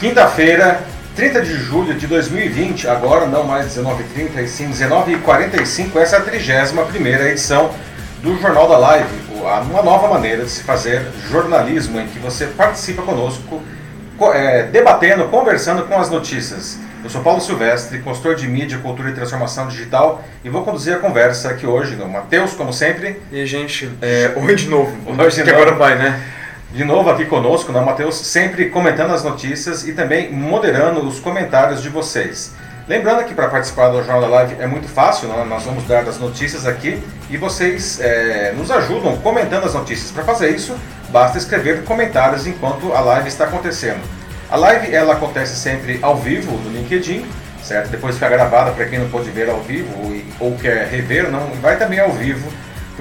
Quinta-feira, 30 de julho de 2020, agora não mais 19h30 e sim 19h45, essa é a 31 edição do Jornal da Live, uma nova maneira de se fazer jornalismo em que você participa conosco, é, debatendo, conversando com as notícias. Eu sou Paulo Silvestre, consultor de mídia, cultura e transformação digital e vou conduzir a conversa aqui hoje. Matheus, como sempre. E gente, é, hoje de novo. Hoje que agora vai, né? De novo aqui conosco, né, Matheus, sempre comentando as notícias e também moderando os comentários de vocês. Lembrando que para participar do Jornal da Live é muito fácil, né? nós vamos dar as notícias aqui e vocês é, nos ajudam comentando as notícias. Para fazer isso, basta escrever comentários enquanto a live está acontecendo. A live ela acontece sempre ao vivo no LinkedIn, certo? Depois fica gravada para quem não pode ver ao vivo ou quer rever, não vai também ao vivo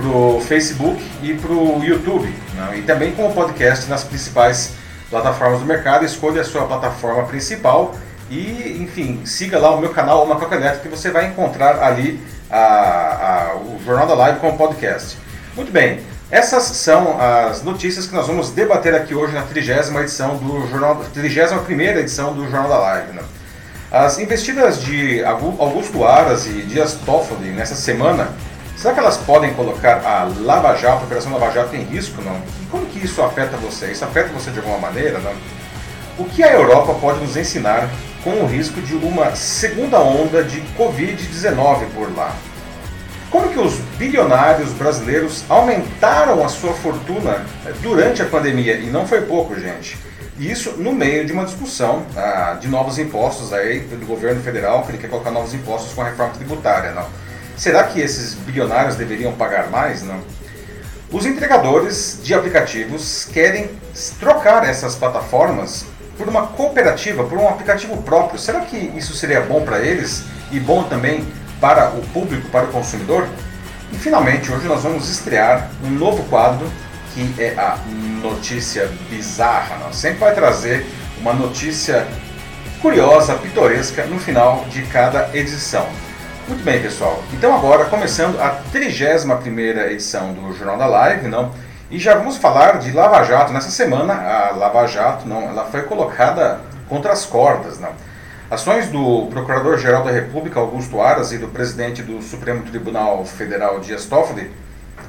pro Facebook e pro YouTube. Né? E também com o podcast nas principais plataformas do mercado. Escolha a sua plataforma principal e, enfim, siga lá o meu canal Uma Coca que você vai encontrar ali a, a, o Jornal da Live com o podcast. Muito bem, essas são as notícias que nós vamos debater aqui hoje na 30 edição do Jornal, 31 edição do Jornal da Live. Né? As investidas de Augusto Aras e Dias Toffoli nessa semana Será que elas podem colocar a Lava Jato, a Operação Lava Jato em risco, não? E como que isso afeta você? Isso afeta você de alguma maneira, não? O que a Europa pode nos ensinar com o risco de uma segunda onda de Covid-19 por lá? Como que os bilionários brasileiros aumentaram a sua fortuna durante a pandemia? E não foi pouco, gente. Isso no meio de uma discussão ah, de novos impostos aí do governo federal, que ele quer colocar novos impostos com a reforma tributária, não? Será que esses bilionários deveriam pagar mais? Não. Os entregadores de aplicativos querem trocar essas plataformas por uma cooperativa, por um aplicativo próprio. Será que isso seria bom para eles e bom também para o público, para o consumidor? E finalmente, hoje nós vamos estrear um novo quadro que é a notícia bizarra. Nós sempre vai trazer uma notícia curiosa, pitoresca no final de cada edição. Muito bem, pessoal. Então agora, começando a 31ª edição do Jornal da Live, não? E já vamos falar de Lava Jato. Nessa semana, a Lava Jato, não, ela foi colocada contra as cordas, não? Ações do Procurador-Geral da República, Augusto Aras, e do presidente do Supremo Tribunal Federal, Dias Toffoli,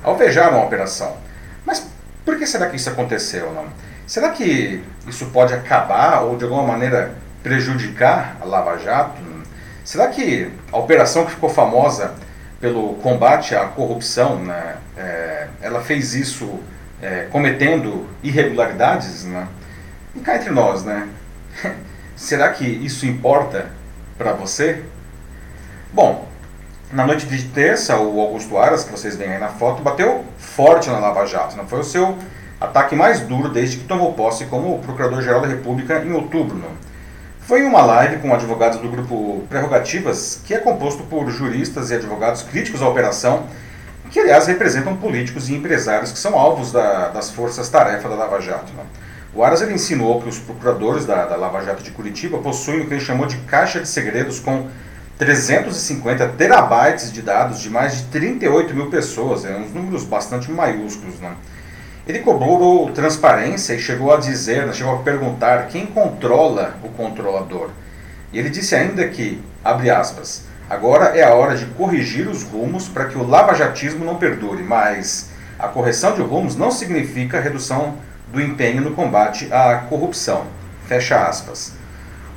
alvejaram a operação. Mas por que será que isso aconteceu, não? Será que isso pode acabar ou de alguma maneira prejudicar a Lava Jato? Será que a operação que ficou famosa pelo combate à corrupção, né, é, ela fez isso é, cometendo irregularidades? Né? E cá entre nós, né? Será que isso importa para você? Bom, na noite de terça, o Augusto Aras, que vocês veem aí na foto, bateu forte na Lava Jato. Não foi o seu ataque mais duro desde que tomou posse como Procurador-Geral da República em outubro. Não? Foi uma live com advogados do grupo Prerrogativas, que é composto por juristas e advogados críticos à operação, que aliás representam políticos e empresários que são alvos da, das forças-tarefa da Lava Jato. Né? O Aras ele insinuou que os procuradores da, da Lava Jato de Curitiba possuem o que ele chamou de caixa de segredos com 350 terabytes de dados de mais de 38 mil pessoas, é uns números bastante maiúsculos. Né? Ele cobrou transparência e chegou a dizer, chegou a perguntar quem controla o controlador. E ele disse ainda que, abre aspas, agora é a hora de corrigir os rumos para que o lavajatismo não perdure, mas a correção de rumos não significa redução do empenho no combate à corrupção. Fecha aspas.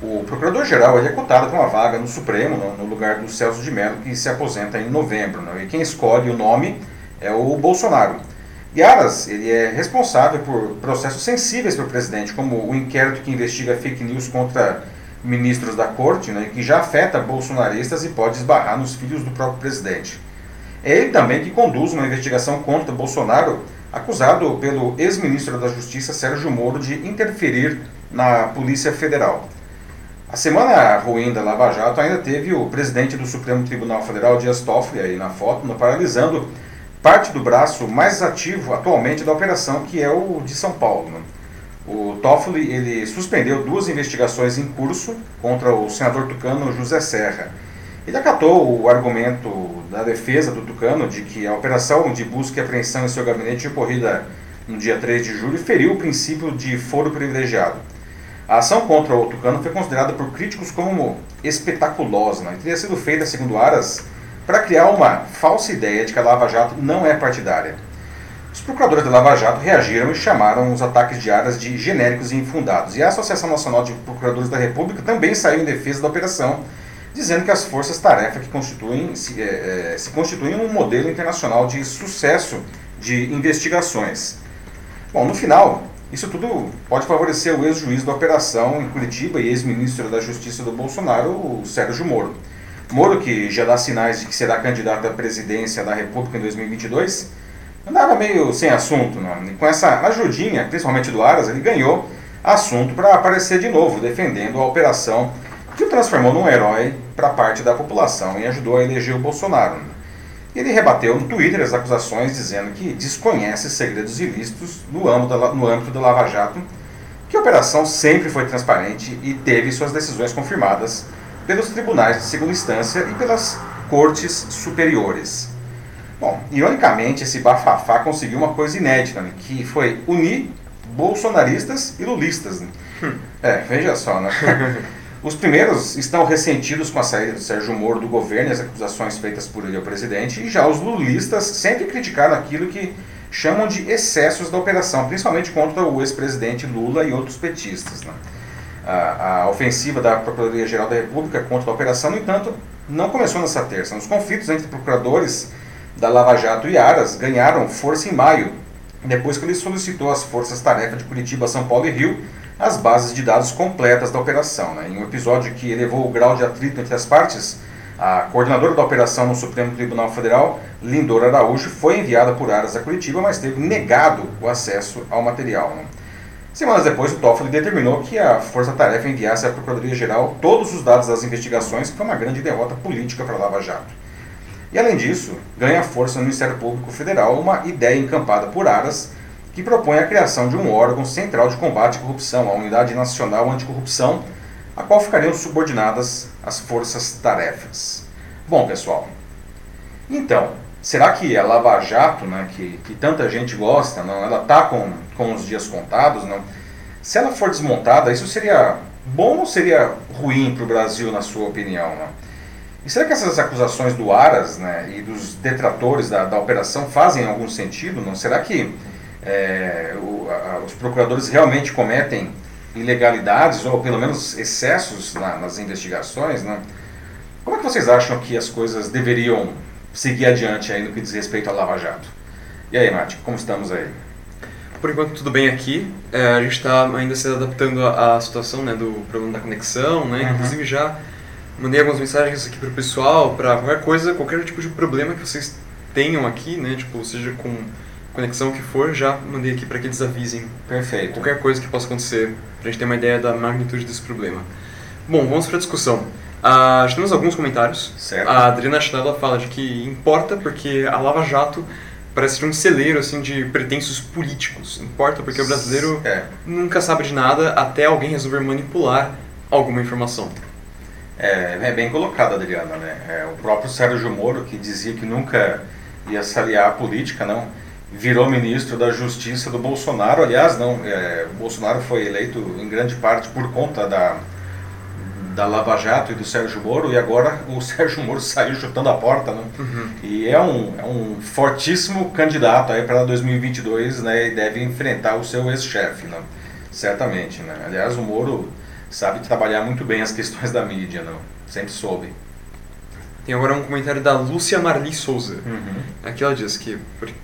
O procurador-geral é recrutado para uma vaga no Supremo, no lugar do Celso de Mello, que se aposenta em novembro. Né? E quem escolhe o nome é o Bolsonaro. Aras ele é responsável por processos sensíveis para o presidente, como o inquérito que investiga fake news contra ministros da corte, né, que já afeta bolsonaristas e pode esbarrar nos filhos do próprio presidente. É ele também que conduz uma investigação contra Bolsonaro, acusado pelo ex-ministro da Justiça Sérgio Moro de interferir na Polícia Federal. A semana ruim da Lava Jato ainda teve o presidente do Supremo Tribunal Federal, Dias Toffoli, aí na foto, paralisando parte do braço mais ativo atualmente da operação, que é o de São Paulo. Né? O Toffoli ele suspendeu duas investigações em curso contra o senador tucano José Serra. Ele acatou o argumento da defesa do tucano de que a operação de busca e apreensão em seu gabinete ocorrida no dia 3 de julho feriu o princípio de foro privilegiado. A ação contra o Tucano foi considerada por críticos como espetaculosa né? e teria sido feita, segundo Aras, para criar uma falsa ideia de que a Lava Jato não é partidária. Os procuradores da Lava Jato reagiram e chamaram os ataques Aras de genéricos e infundados. E a Associação Nacional de Procuradores da República também saiu em defesa da operação, dizendo que as forças-tarefa que constituem, se, é, se constituem um modelo internacional de sucesso de investigações. Bom, no final, isso tudo pode favorecer o ex-juiz da operação em Curitiba e ex-ministro da Justiça do Bolsonaro, o Sérgio Moro. Moro, que já dá sinais de que será candidato à presidência da República em 2022, andava meio sem assunto. Né? Com essa ajudinha, principalmente do Aras, ele ganhou assunto para aparecer de novo, defendendo a operação que o transformou num herói para parte da população e ajudou a eleger o Bolsonaro. Ele rebateu no Twitter as acusações dizendo que desconhece segredos ilícitos no âmbito da, no âmbito da Lava Jato, que a operação sempre foi transparente e teve suas decisões confirmadas pelos tribunais de segunda instância e pelas cortes superiores. Bom, ironicamente, esse bafafá conseguiu uma coisa inédita, né, que foi unir bolsonaristas e lulistas. Né? É, veja só, né? Os primeiros estão ressentidos com a saída do Sérgio Moro do governo e as acusações feitas por ele ao presidente, e já os lulistas sempre criticaram aquilo que chamam de excessos da operação, principalmente contra o ex-presidente Lula e outros petistas. Né? A, a, ofensiva da Procuradoria-Geral da República contra a operação, no entanto, não começou nessa terça. Os conflitos entre procuradores da Lava Jato e Aras ganharam força em maio, depois que ele solicitou às forças-tarefa de Curitiba, São Paulo e Rio as bases de dados completas da operação. Né? Em um episódio que elevou o grau de atrito entre as partes, a coordenadora da operação no Supremo Tribunal Federal, Lindor Araújo, foi enviada por Aras a Curitiba, mas teve negado o acesso ao material. Né? Semanas depois, o Toffoli determinou que a Força Tarefa enviasse à Procuradoria-Geral todos os dados das investigações, que foi uma grande derrota política para Lava Jato. E além disso, ganha força no Ministério Público Federal uma ideia encampada por Aras que propõe a criação de um órgão central de combate à corrupção, a Unidade Nacional Anticorrupção, a qual ficariam subordinadas as forças-tarefas. Bom, pessoal, então, será que a Lava Jato, né, que, que tanta gente gosta, não, ela está com, com os dias contados? Não? Se ela for desmontada, isso seria bom ou seria ruim para o Brasil, na sua opinião? Não? E será que essas acusações do Aras né, e dos detratores da, da operação fazem algum sentido? Não? Será que é, o, a, os procuradores realmente cometem ilegalidades ou pelo menos excessos na, nas investigações, né? Como é que vocês acham que as coisas deveriam seguir adiante aí no que diz respeito à Lava Jato? E aí, Mati, como estamos aí? Por enquanto tudo bem aqui. É, a gente está ainda se adaptando à, à, situação né, do problema da conexão, né? Uhum. Inclusive já mandei algumas mensagens aqui para o pessoal para qualquer coisa, qualquer tipo de problema que vocês tenham aqui, né? Tipo, seja com conexão que for, já mandei aqui para que eles avisem. Perfeito. Qualquer coisa que possa acontecer, para a gente ter uma ideia da magnitude desse problema. Bom, vamos para a discussão. Uh, já temos alguns comentários. Certo. A Adriana Schnella fala de que importa porque a Lava Jato parece ser um celeiro assim de pretensos políticos. Importa porque o brasileiro é. nunca sabe de nada até alguém resolver manipular alguma informação. É, é bem colocado, Adriana. Né? É, o próprio Sérgio Moro, que dizia que nunca ia se aliar à política, não virou ministro da Justiça do Bolsonaro. Aliás, não, é, o Bolsonaro foi eleito em grande parte por conta da, da Lava Jato e do Sérgio Moro, e agora o Sérgio Moro saiu chutando a porta, né? Uhum. E é um, é um fortíssimo candidato aí para 2022, né? E deve enfrentar o seu ex-chefe, né? Certamente, né? Aliás, o Moro sabe trabalhar muito bem as questões da mídia, não? Sempre soube. Tem agora um comentário da Lúcia Marli Souza. Uhum. Aqui ela diz que,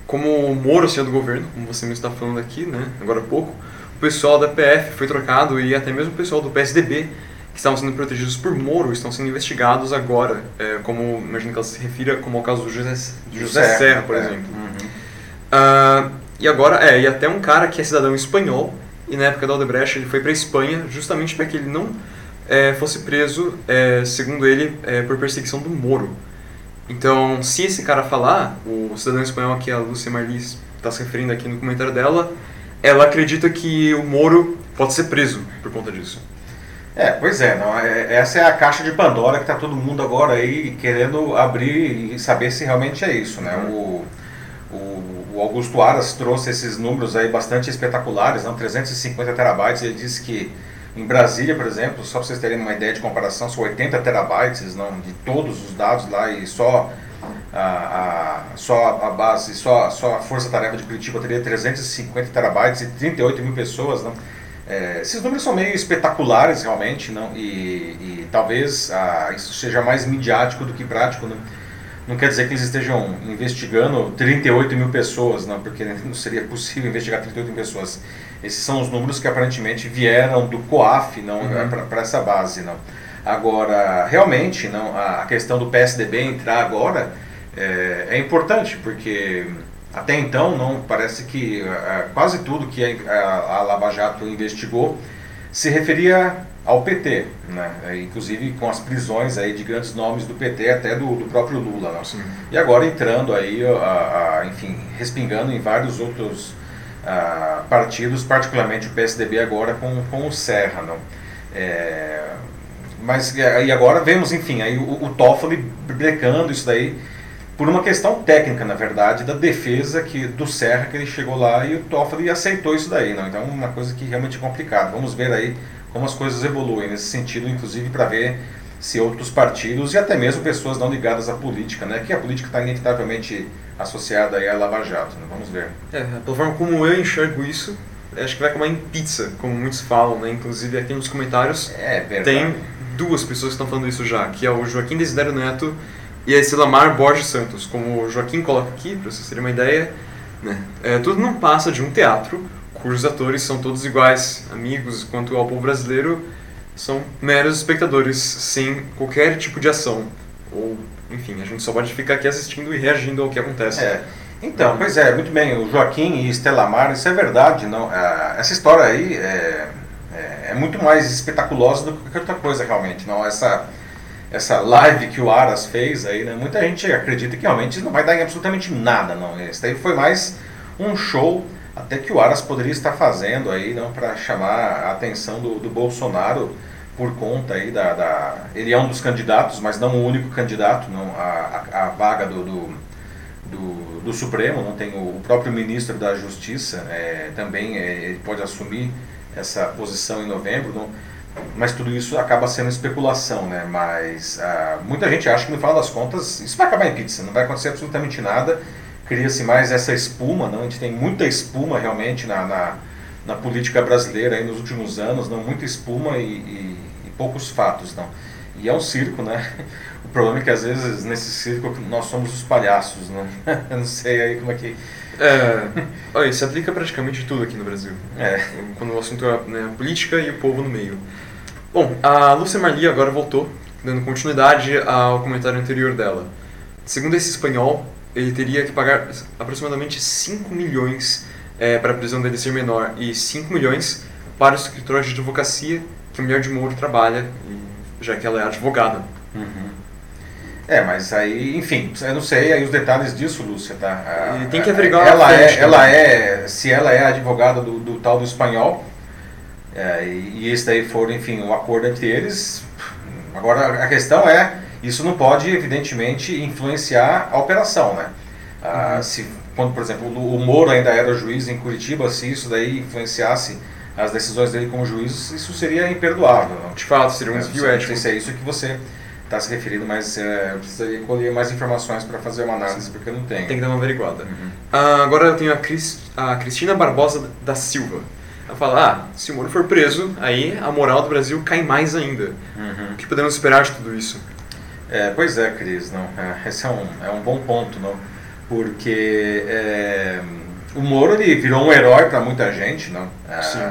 como o Moro saiu do governo, como você me está falando aqui, né, agora há pouco, o pessoal da PF foi trocado e até mesmo o pessoal do PSDB, que estavam sendo protegidos por Moro, estão sendo investigados agora, é, como, imagino que ela se refira como ao caso do José, José Serra, Serra, por é. exemplo. Uhum. Uh, e agora, é, e até um cara que é cidadão espanhol, e na época da Odebrecht ele foi para Espanha justamente para que ele não é, fosse preso, é, segundo ele, é, por perseguição do Moro. Então, se esse cara falar, o cidadão espanhol que a Lúcia Marlis está se referindo aqui no comentário dela, ela acredita que o Moro pode ser preso por conta disso. É, pois é, não, é, essa é a caixa de Pandora que está todo mundo agora aí querendo abrir e saber se realmente é isso, né? O, o, o Augusto Aras trouxe esses números aí bastante espetaculares, não? 350 terabytes, ele disse que Em Brasília, por exemplo, só para vocês terem uma ideia de comparação, são 80 terabytes não, de todos os dados lá e só a, a, só a base, só, só a força-tarefa de Curitiba teria 350 terabytes e 38 mil pessoas. Não? É, esses números são meio espetaculares realmente, não? E, e talvez ah, isso seja mais midiático do que prático. Não? não quer dizer que eles estejam investigando 38 mil pessoas, não, porque não seria possível investigar 38 mil pessoas. Esses são os números que aparentemente vieram do COAF não uhum. para essa base. não. Agora, realmente, não, a questão do PSDB entrar agora é, é importante, porque até então não parece que quase tudo que a, a Lava Jato investigou se referia ao PT, né? É, inclusive com as prisões aí de grandes nomes do PT, até do, do próprio Lula. Né? E agora entrando aí, a, enfim, respingando em vários outros a, partidos, particularmente o PSDB agora com, com o Serra. Não? É, mas e agora vemos, enfim, aí o, o Toffoli brecando isso daí por uma questão técnica, na verdade, da defesa que, do Serra que ele chegou lá e o Toffoli aceitou isso daí. Não? Então, uma coisa que realmente é complicada. Vamos ver aí como as coisas evoluem nesse sentido, inclusive para ver se outros partidos e até mesmo pessoas não ligadas à política, né? Que a política está inevitavelmente associada aí à Lava Jato, né? Vamos ver. É, pela forma como eu enxergo isso, acho que vai comer em pizza, como muitos falam, né? Inclusive aqui nos comentários é, tem duas pessoas que estão falando isso já, que é o Joaquim Desiderio Neto e a Estelamar Borges Santos. Como o Joaquim coloca aqui, para vocês terem uma ideia, né? É, tudo não passa de um teatro cujos atores são todos iguais, amigos, quanto ao povo brasileiro são meros espectadores, sem qualquer tipo de ação. Ou, enfim, a gente só pode ficar aqui assistindo e reagindo ao que acontece. É. Então, pois é, muito bem, o Joaquim e Estelamar, isso é verdade, não? Essa história aí é, é, é, muito mais espetaculosa do que qualquer outra coisa, realmente, não? Essa, essa live que o Aras fez aí, né? Muita gente acredita que realmente não vai dar em absolutamente nada, não? Isso daí foi mais um show até que o Aras poderia estar fazendo aí, não, para chamar a atenção do, do Bolsonaro por conta aí da, da, Ele é um dos candidatos, mas não o único candidato, não, a, a, a vaga do, do, do, do, Supremo, não tem o, o próprio ministro da Justiça, é, também é, ele pode assumir essa posição em novembro, não, mas tudo isso acaba sendo especulação, né? Mas ah, muita gente acha que no final das contas isso vai acabar em pizza, não vai acontecer absolutamente nada cria-se mais essa espuma, não? a gente tem muita espuma realmente na, na, na política brasileira aí nos últimos anos, não? muita espuma e, e, e, poucos fatos. Não? E é um circo, né? O problema é que às vezes nesse circo nós somos os palhaços, né? Eu não sei aí como é que... É, olha, isso aplica praticamente tudo aqui no Brasil. É. Quando o assunto é né, política e o povo no meio. Bom, a Lúcia Marli agora voltou, dando continuidade ao comentário anterior dela. Segundo esse espanhol, ele teria que pagar aproximadamente 5 milhões é, para a prisão dele ser menor e 5 milhões para o escritório de advocacia que a mulher de Moro trabalha, já que ela é advogada. Uhum. É, mas aí, enfim, eu não sei aí os detalhes disso, Lúcia, tá? E tem que averiguar ela frente, é, ela é, se ela é advogada do, do tal do espanhol, é, e, esse daí for, enfim, o acordo entre eles. Agora a questão é isso não pode, evidentemente, influenciar a operação, né? Ah, uhum. se, quando, por exemplo, o Moro ainda era juiz em Curitiba, se isso daí influenciasse as decisões dele como juiz, isso seria imperdoável. Não? De fato, seria um é, desvio ético. Se é isso que você está se referindo, mas é, eu precisaria colher mais informações para fazer uma análise, Sim. porque eu não tenho. Tem que dar uma averiguada. Uhum. Ah, agora eu tenho a, Cris, a Cristina Barbosa da Silva. Ela fala, ah, se o Moro for preso, aí a moral do Brasil cai mais ainda. Uhum. O que podemos esperar de tudo isso? É, pois é, Cris, não, é, esse é um, é um bom ponto, não, porque é, o Moro ele virou um herói para muita gente, não? É, Sim.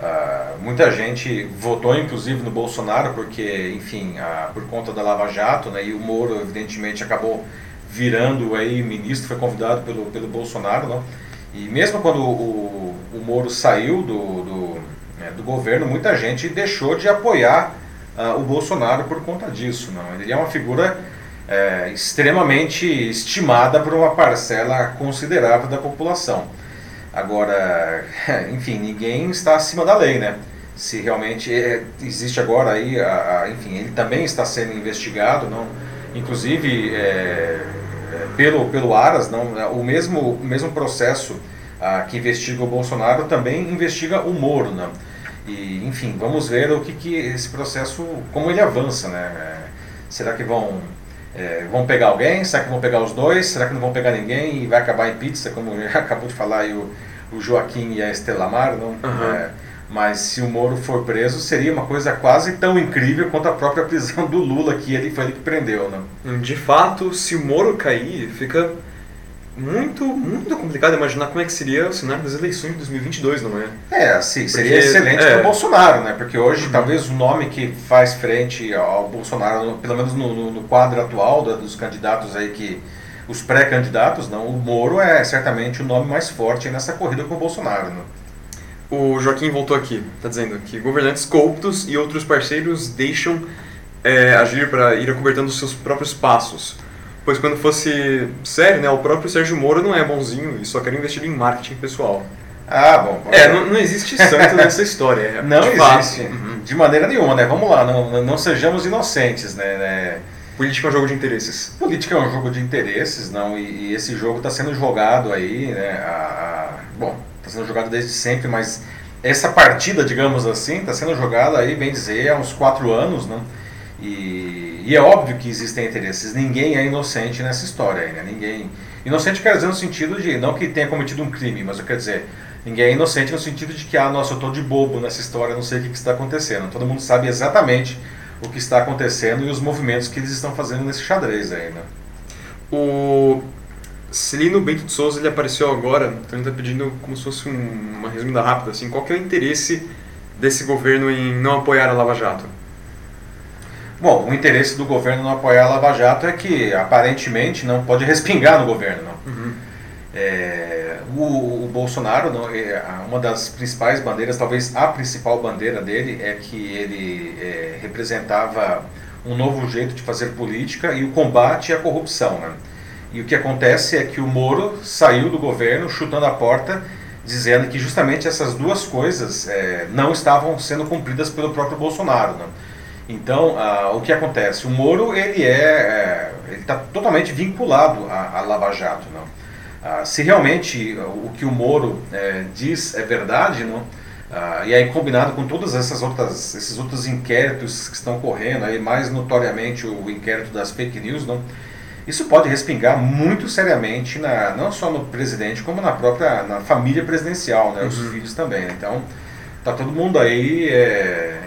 Uh, muita gente votou inclusive no Bolsonaro porque, enfim, uh, por conta da Lava Jato, né, e o Moro evidentemente acabou virando aí ministro, foi convidado pelo, pelo Bolsonaro, não? E mesmo quando o, o Moro saiu do, do, é, do governo, muita gente deixou de apoiar uh, o Bolsonaro por conta disso. Não? Ele é uma figura é, extremamente estimada por uma parcela considerável da população. Agora, enfim, ninguém está acima da lei, né? Se realmente é, existe agora aí, a, a, enfim, ele também está sendo investigado, não? Inclusive é, é pelo pelo Aras, não? O mesmo o mesmo processo ah, que investiga o Bolsonaro também investiga o Moro, não? E, enfim, vamos ver o que, que esse processo, como ele avança, né? É, será que vão, é, vão pegar alguém? Será que vão pegar os dois? Será que não vão pegar ninguém e vai acabar em pizza, como acabou de falar aí o, o Joaquim e a Estelamar, não? Uhum. É, mas se o Moro for preso, seria uma coisa quase tão incrível quanto a própria prisão do Lula, que ele foi ele que prendeu, né? De fato, se o Moro cair, fica muito, muito complicado imaginar como é que seria o cenário das eleições de 2022, não é? É, assim, seria Porque, excelente é. para o Bolsonaro, né? Porque hoje talvez o nome que faz frente ao Bolsonaro, pelo menos no, no- no quadro atual da- dos candidatos aí que os pré-candidatos, não, o Moro é certamente o nome mais forte nessa corrida com o Bolsonaro, né? O Joaquim voltou aqui, está dizendo que governantes corruptos e outros parceiros deixam é, agir para ir acobertando os seus próprios passos. Pois quando fosse sério, né, o próprio Sérgio Moro não é bonzinho e só quer investir em marketing pessoal. Ah, bom. É, não, não existe santo nessa história. é, Não existe, Uhum. de maneira nenhuma, né? Vamos lá, não, não- sejamos inocentes, né? né? Política é um jogo de interesses. Política é um jogo de interesses, não, e, e esse jogo está sendo jogado aí, né? a- a- bom, está sendo jogado desde sempre, mas essa partida, digamos assim, está sendo jogada aí, bem dizer, há uns quatro anos, não? E, e é óbvio que existem interesses. Ninguém é inocente nessa história aí, né? Ninguém. Inocente quer dizer no sentido de não que tenha cometido um crime, mas eu quero dizer, ninguém é inocente no sentido de que, ah, nossa, eu tô de bobo nessa história, não sei o que, que está acontecendo. Todo mundo sabe exatamente o que está acontecendo e os movimentos que eles estão fazendo nesse xadrez aí, né? O Celino Bento de Souza ele apareceu agora, então ele está pedindo como se fosse um- uma resumida rápida, assim, qual que é o interesse desse governo em não apoiar a Lava Jato? Bom, o interesse do governo não apoiar a Lava Jato é que aparentemente não pode respingar no governo. Não. Uhum. É, o, o Bolsonaro, não, é, uma das principais bandeiras, talvez a principal bandeira dele, é que ele é, representava um novo jeito de fazer política e o combate à corrupção. Né? E o que acontece é que o Moro saiu do governo chutando a porta, dizendo que justamente essas duas coisas é, não estavam sendo cumpridas pelo próprio Bolsonaro. Né? Então, ah, o que acontece? O Moro ele é, é ele está totalmente vinculado à, à Lava Jato, não? Ah, se realmente o que o Moro eh, diz é verdade, não? Ah, e aí combinado com todas essas outras esses outros inquéritos que estão correndo aí mais notoriamente o inquérito das fake news, não? Isso pode respingar muito seriamente na, não só no presidente como na própria na família presidencial, né? Os Uhum. filhos também. Então tá todo mundo aí é,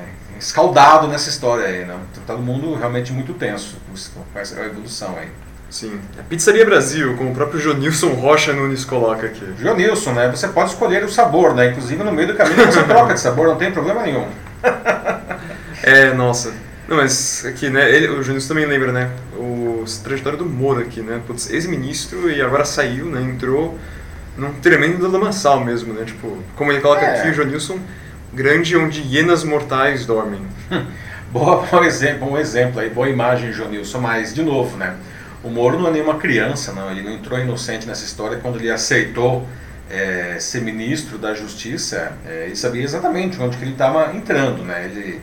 escaldado nessa história aí, não? Tá todo mundo realmente muito tenso com essa evolução aí. Sim. A Pizzaria Brasil, como o próprio Jonilson Rocha Nunes coloca aqui. Jonilson, né? Você pode escolher o sabor, né? Inclusive no meio do caminho você troca de sabor, não tem problema nenhum. É, nossa. Não, mas aqui, né, ele, o Jonilson também lembra, né, o trajetória do Moro aqui, né, putz, ex-ministro e agora saiu, né, entrou num tremendo lamaçal mesmo, né, tipo, como ele coloca É. aqui, o Jonilson, grande onde hienas mortais dormem. Boa, bom exemplo, bom exemplo aí, boa imagem, Jonilson. Mas, de novo, né? O Moro não é nenhuma criança, não. Ele não entrou inocente nessa história quando ele aceitou eh, ser ministro da Justiça. eh, ele sabia exatamente onde que ele estava entrando, né? Ele,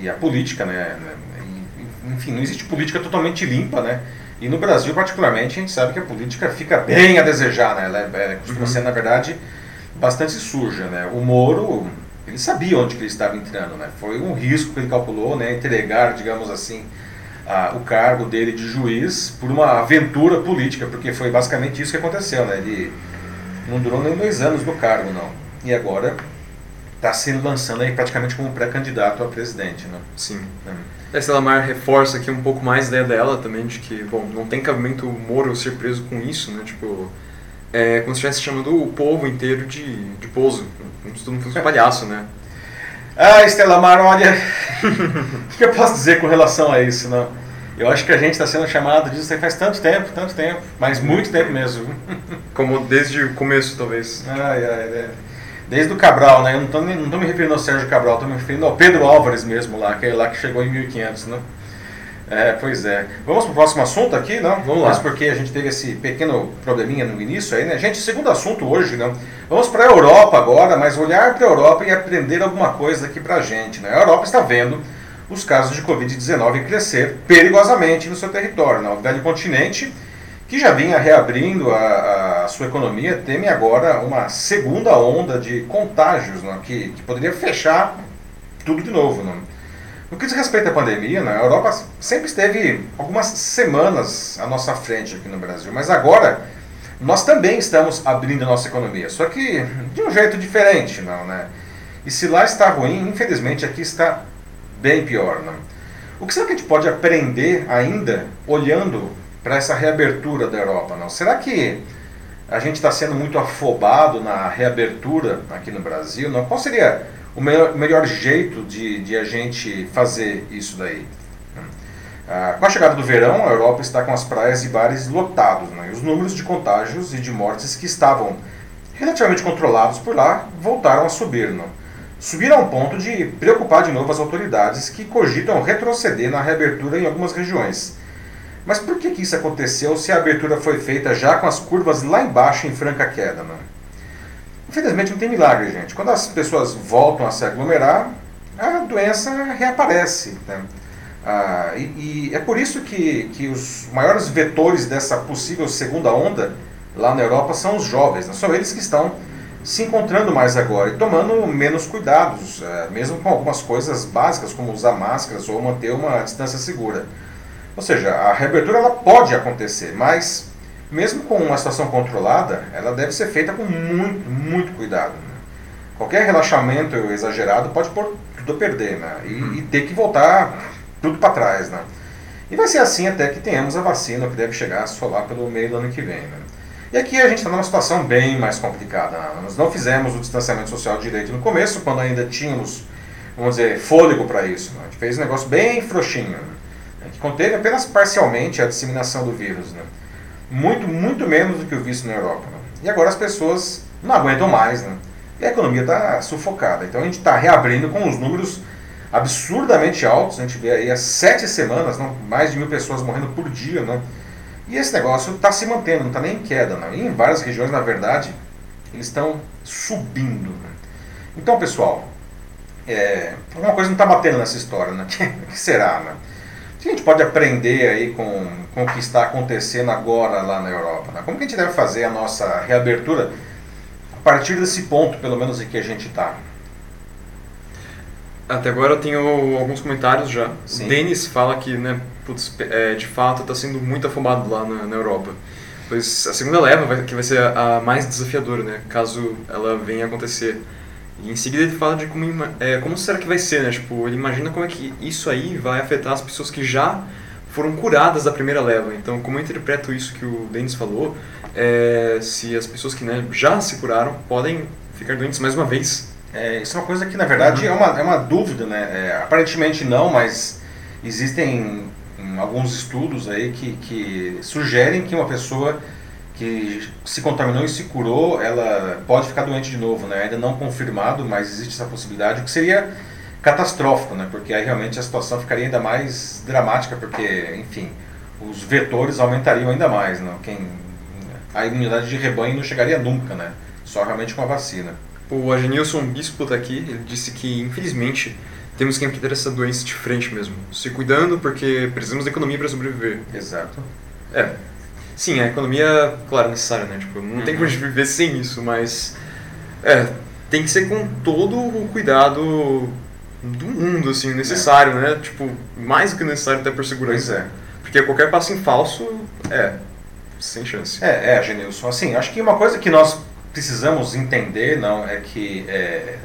e a política, né? e- enfim, não existe política totalmente limpa, né? E no Brasil, particularmente, a gente sabe que a política fica bem a desejar, né? Ela é, é, costuma Uhum. ser, na verdade, bastante suja, né? O Moro, ele sabia onde que ele estava entrando, né? Foi um risco que ele calculou, né? Entregar, digamos assim, a- o cargo dele de juiz por uma aventura política, porque foi basicamente isso que aconteceu, né? Ele não durou nem dois anos no cargo, não. E agora está se lançando aí praticamente como pré-candidato a presidente, né? Sim. Hum. A Estela Mar reforça aqui um pouco mais a ideia dela também, de que, bom, não tem cabimento o Moro ser preso com isso, né, tipo, é como se estivesse chamando o povo inteiro de, de pozo, como se todo mundo fosse um palhaço, né. Ah, Estela Mar, olha, o que eu posso dizer com relação a isso, não? Eu acho que a gente está sendo chamado disso faz tanto tempo, tanto tempo, mas muito tempo mesmo. Como desde o começo, talvez. Ai, ai, é. Desde o Cabral, né? Eu não estou me referindo ao Sérgio Cabral, estou me referindo ao Pedro Álvares mesmo lá, aquele lá que chegou em 1500, né? É, pois é. Vamos para o próximo assunto aqui, não? Vamos lá. Mas porque a gente teve esse pequeno probleminha no início aí, né? Gente, segundo assunto hoje, né? Vamos para a Europa agora, mas olhar para a Europa e aprender alguma coisa aqui para a gente, né? A Europa está vendo os casos de Covid-19 crescer perigosamente no seu território, né? O velho continente que já vinha reabrindo a, a sua economia, teme agora uma segunda onda de contágios, né, que, que poderia fechar tudo de novo. Né. No que diz respeito à pandemia, né, a Europa sempre esteve algumas semanas à nossa frente aqui no Brasil, mas agora nós também estamos abrindo a nossa economia, só que de um jeito diferente, não, né? E se lá está ruim, infelizmente aqui está bem pior. Não? O que será que a gente pode aprender ainda olhando para essa reabertura da Europa? Não? Será que a gente está sendo muito afobado na reabertura aqui no Brasil? Não? Qual seria o melhor, melhor jeito de, de a gente fazer isso daí? Ah, com a chegada do verão, a Europa está com as praias e bares lotados. Né? Os números de contágios e de mortes que estavam relativamente controlados por lá voltaram a subir. Não? Subiram ao ponto de preocupar de novo as autoridades que cogitam retroceder na reabertura em algumas regiões. Mas por que, que isso aconteceu se a abertura foi feita já com as curvas lá embaixo em franca queda? Não? Infelizmente não tem milagre, gente. Quando as pessoas voltam a se aglomerar, a doença reaparece. Né? Ah, e, e, é por isso que, que os maiores vetores dessa possível segunda onda lá na Europa são os jovens. Né? São eles que estão se encontrando mais agora e tomando menos cuidados, é, mesmo com algumas coisas básicas como usar máscaras ou manter uma distância segura. Ou seja, a reabertura ela pode acontecer, mas mesmo com uma situação controlada, ela deve ser feita com muito, muito cuidado. Né? Qualquer relaxamento exagerado pode pôr tudo a perder né? e, e ter que voltar tudo para trás. Né? E vai ser assim até que tenhamos a vacina, que deve chegar só lá pelo meio do ano que vem. Né? E aqui a gente está numa situação bem mais complicada. Né? Nós não fizemos o distanciamento social direito no começo, quando ainda tínhamos, vamos dizer, fôlego para isso. Né? A gente fez um negócio bem frouxinho, né? que conteve apenas parcialmente a disseminação do vírus. Né? Muito, muito menos do que o visto na Europa. Né? E agora as pessoas não aguentam mais. Né? E a economia está sufocada. Então a gente está reabrindo com os números absurdamente altos. A gente vê aí há sete semanas, não, mais de mil pessoas morrendo por dia. Né? E esse negócio está se mantendo, não está nem em queda. Não. E em várias regiões, na verdade, eles estão subindo. Né? Então, pessoal, é, alguma coisa não está batendo nessa história. Né? O que será? Né? Que a gente pode aprender aí com, com o que está acontecendo agora lá na Europa? Né? Como que a gente deve fazer a nossa reabertura a partir desse ponto, pelo menos, em que a gente está? Até agora eu tenho alguns comentários já. Sim. O Denis fala que, né, putz, é, de fato está sendo muito afobado lá na, na, Europa. Pois a segunda leva vai, que vai ser a, a, mais desafiadora, né, caso ela venha acontecer. E em seguida ele fala de como, é, como será que vai ser, né, tipo, ele imagina como é que isso aí vai afetar as pessoas que já foram curadas da primeira leva. Então, como eu interpreto isso que o Denis falou, é, se as pessoas que né, já se curaram podem ficar doentes mais uma vez é, isso é uma coisa que, na verdade, uhum. é, uma, é uma dúvida, né? É, aparentemente não, mas existem alguns estudos aí que, que sugerem que uma pessoa que se contaminou e se curou, ela pode ficar doente de novo, né? Ainda não confirmado, mas existe essa possibilidade, o que seria catastrófico, né? Porque aí realmente a situação ficaria ainda mais dramática, porque, enfim, os vetores aumentariam ainda mais, né? Quem, a imunidade de rebanho não chegaria nunca, né? Só realmente com a vacina. O Agenilson Bispo está aqui, ele disse que, infelizmente, temos que encarar essa doença de frente mesmo. Se cuidando, porque precisamos da economia para sobreviver. Exato. É. Sim, a economia, claro, é necessária, né? Tipo, não uhum. tem como a gente viver sem isso, mas... É, tem que ser com todo o cuidado do mundo, assim, necessário, é. né? Tipo, mais do que necessário até por segurança. Pois é. Porque qualquer passo em falso, é, sem chance. É, é, Genilson. Assim, acho que uma coisa que nós precisamos entender não é que é,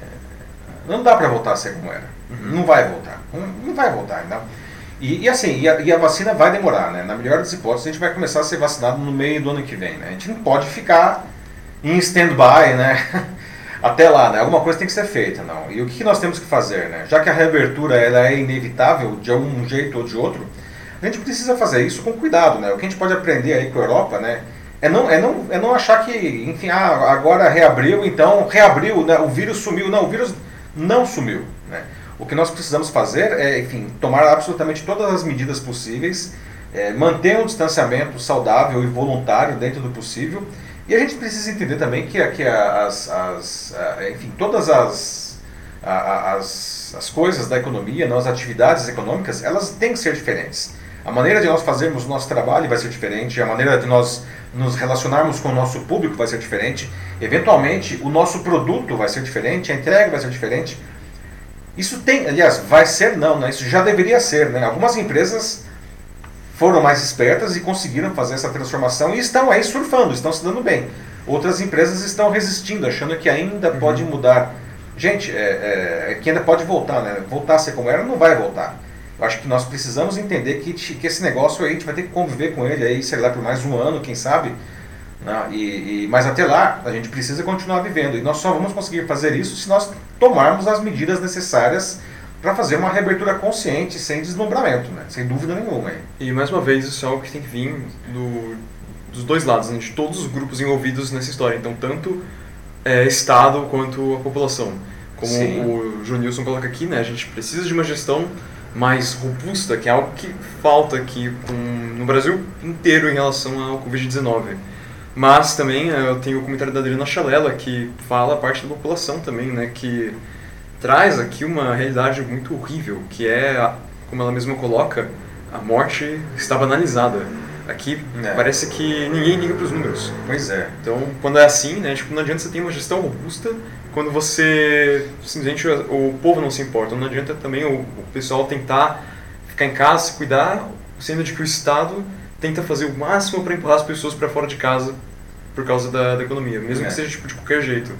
não dá para voltar a ser como era. Uhum. Não vai voltar. Não, não vai voltar. Não. E, e assim, e a, e a, vacina vai demorar, né? Na melhor das hipóteses, a gente vai começar a ser vacinado no meio do ano que vem, né? A gente não pode ficar em stand-by, né? Até lá, né? Alguma coisa tem que ser feita, não. E o que nós temos que fazer, né? Já que a reabertura ela é inevitável de algum jeito ou de outro, a gente precisa fazer isso com cuidado, né? O que a gente pode aprender aí com a Europa, né? É não, é, não, é não achar que, enfim, ah, agora reabriu, então reabriu, né, o vírus sumiu. Não, o vírus não sumiu. Né? O que nós precisamos fazer é, enfim, tomar absolutamente todas as medidas possíveis, é, manter um distanciamento saudável e voluntário dentro do possível. E a gente precisa entender também que, que as, as, enfim, todas as, as, as coisas da economia, as atividades econômicas, elas têm que ser diferentes. A maneira de nós fazermos o nosso trabalho vai ser diferente, a maneira de nós nos relacionarmos com o nosso público vai ser diferente, eventualmente o nosso produto vai ser diferente, a entrega vai ser diferente. Isso tem, aliás, vai ser não, né? isso já deveria ser. Né? Algumas empresas foram mais espertas e conseguiram fazer essa transformação e estão aí surfando, estão se dando bem. Outras empresas estão resistindo, achando que ainda uhum. pode mudar. Gente, é, é, que ainda pode voltar, né? Voltar a ser como era, não vai voltar. Eu acho que nós precisamos entender que, que esse negócio aí, a gente vai ter que conviver com ele aí, sei lá, por mais um ano, quem sabe. Né? E, e, mas até lá, a gente precisa continuar vivendo. E nós só vamos conseguir fazer isso se nós tomarmos as medidas necessárias para fazer uma reabertura consciente, sem deslumbramento, né? sem dúvida nenhuma. E mais uma vez, isso é algo que tem que vir do, dos dois lados, né? de todos os grupos envolvidos nessa história. Então, tanto é, Estado quanto a população. Como Sim. o João coloca aqui, né? a gente precisa de uma gestão mais robusta, que é algo que falta aqui com, no Brasil inteiro em relação ao Covid-19. Mas também é, eu tenho o comentário da Adriana Chalela, que fala a parte da população também, né? que traz aqui uma realidade muito horrível, que é, como ela mesma coloca, a morte está banalizada. Aqui é. parece que ninguém liga para os números. Pois é. Então, quando é assim, né, tipo, não adianta você ter uma gestão robusta quando você simplesmente o povo não se importa. Não adianta também o, o pessoal tentar ficar em casa, se cuidar, sendo de que o Estado tenta fazer o máximo para empurrar as pessoas para fora de casa por causa da, da economia, mesmo é. que seja tipo, de qualquer jeito.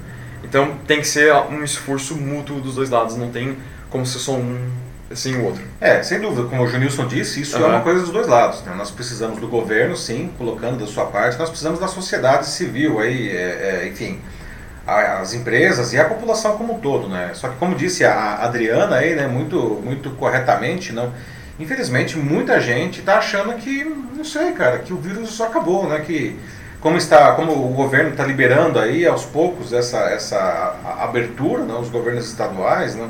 Então tem que ser um esforço mútuo dos dois lados, não tem como ser só um sem o outro. É, sem dúvida, como o Junilson disse, isso uhum. é uma coisa dos dois lados. Né? Nós precisamos do governo, sim, colocando da sua parte, nós precisamos da sociedade civil, aí, é, é, enfim, as empresas e a população como um todo. Né? Só que, como disse a Adriana, aí, né, muito, muito corretamente, não, infelizmente muita gente está achando que, não sei, cara, que o vírus acabou, né? que como está como o governo está liberando aí aos poucos essa, essa abertura, né, os governos estaduais, né,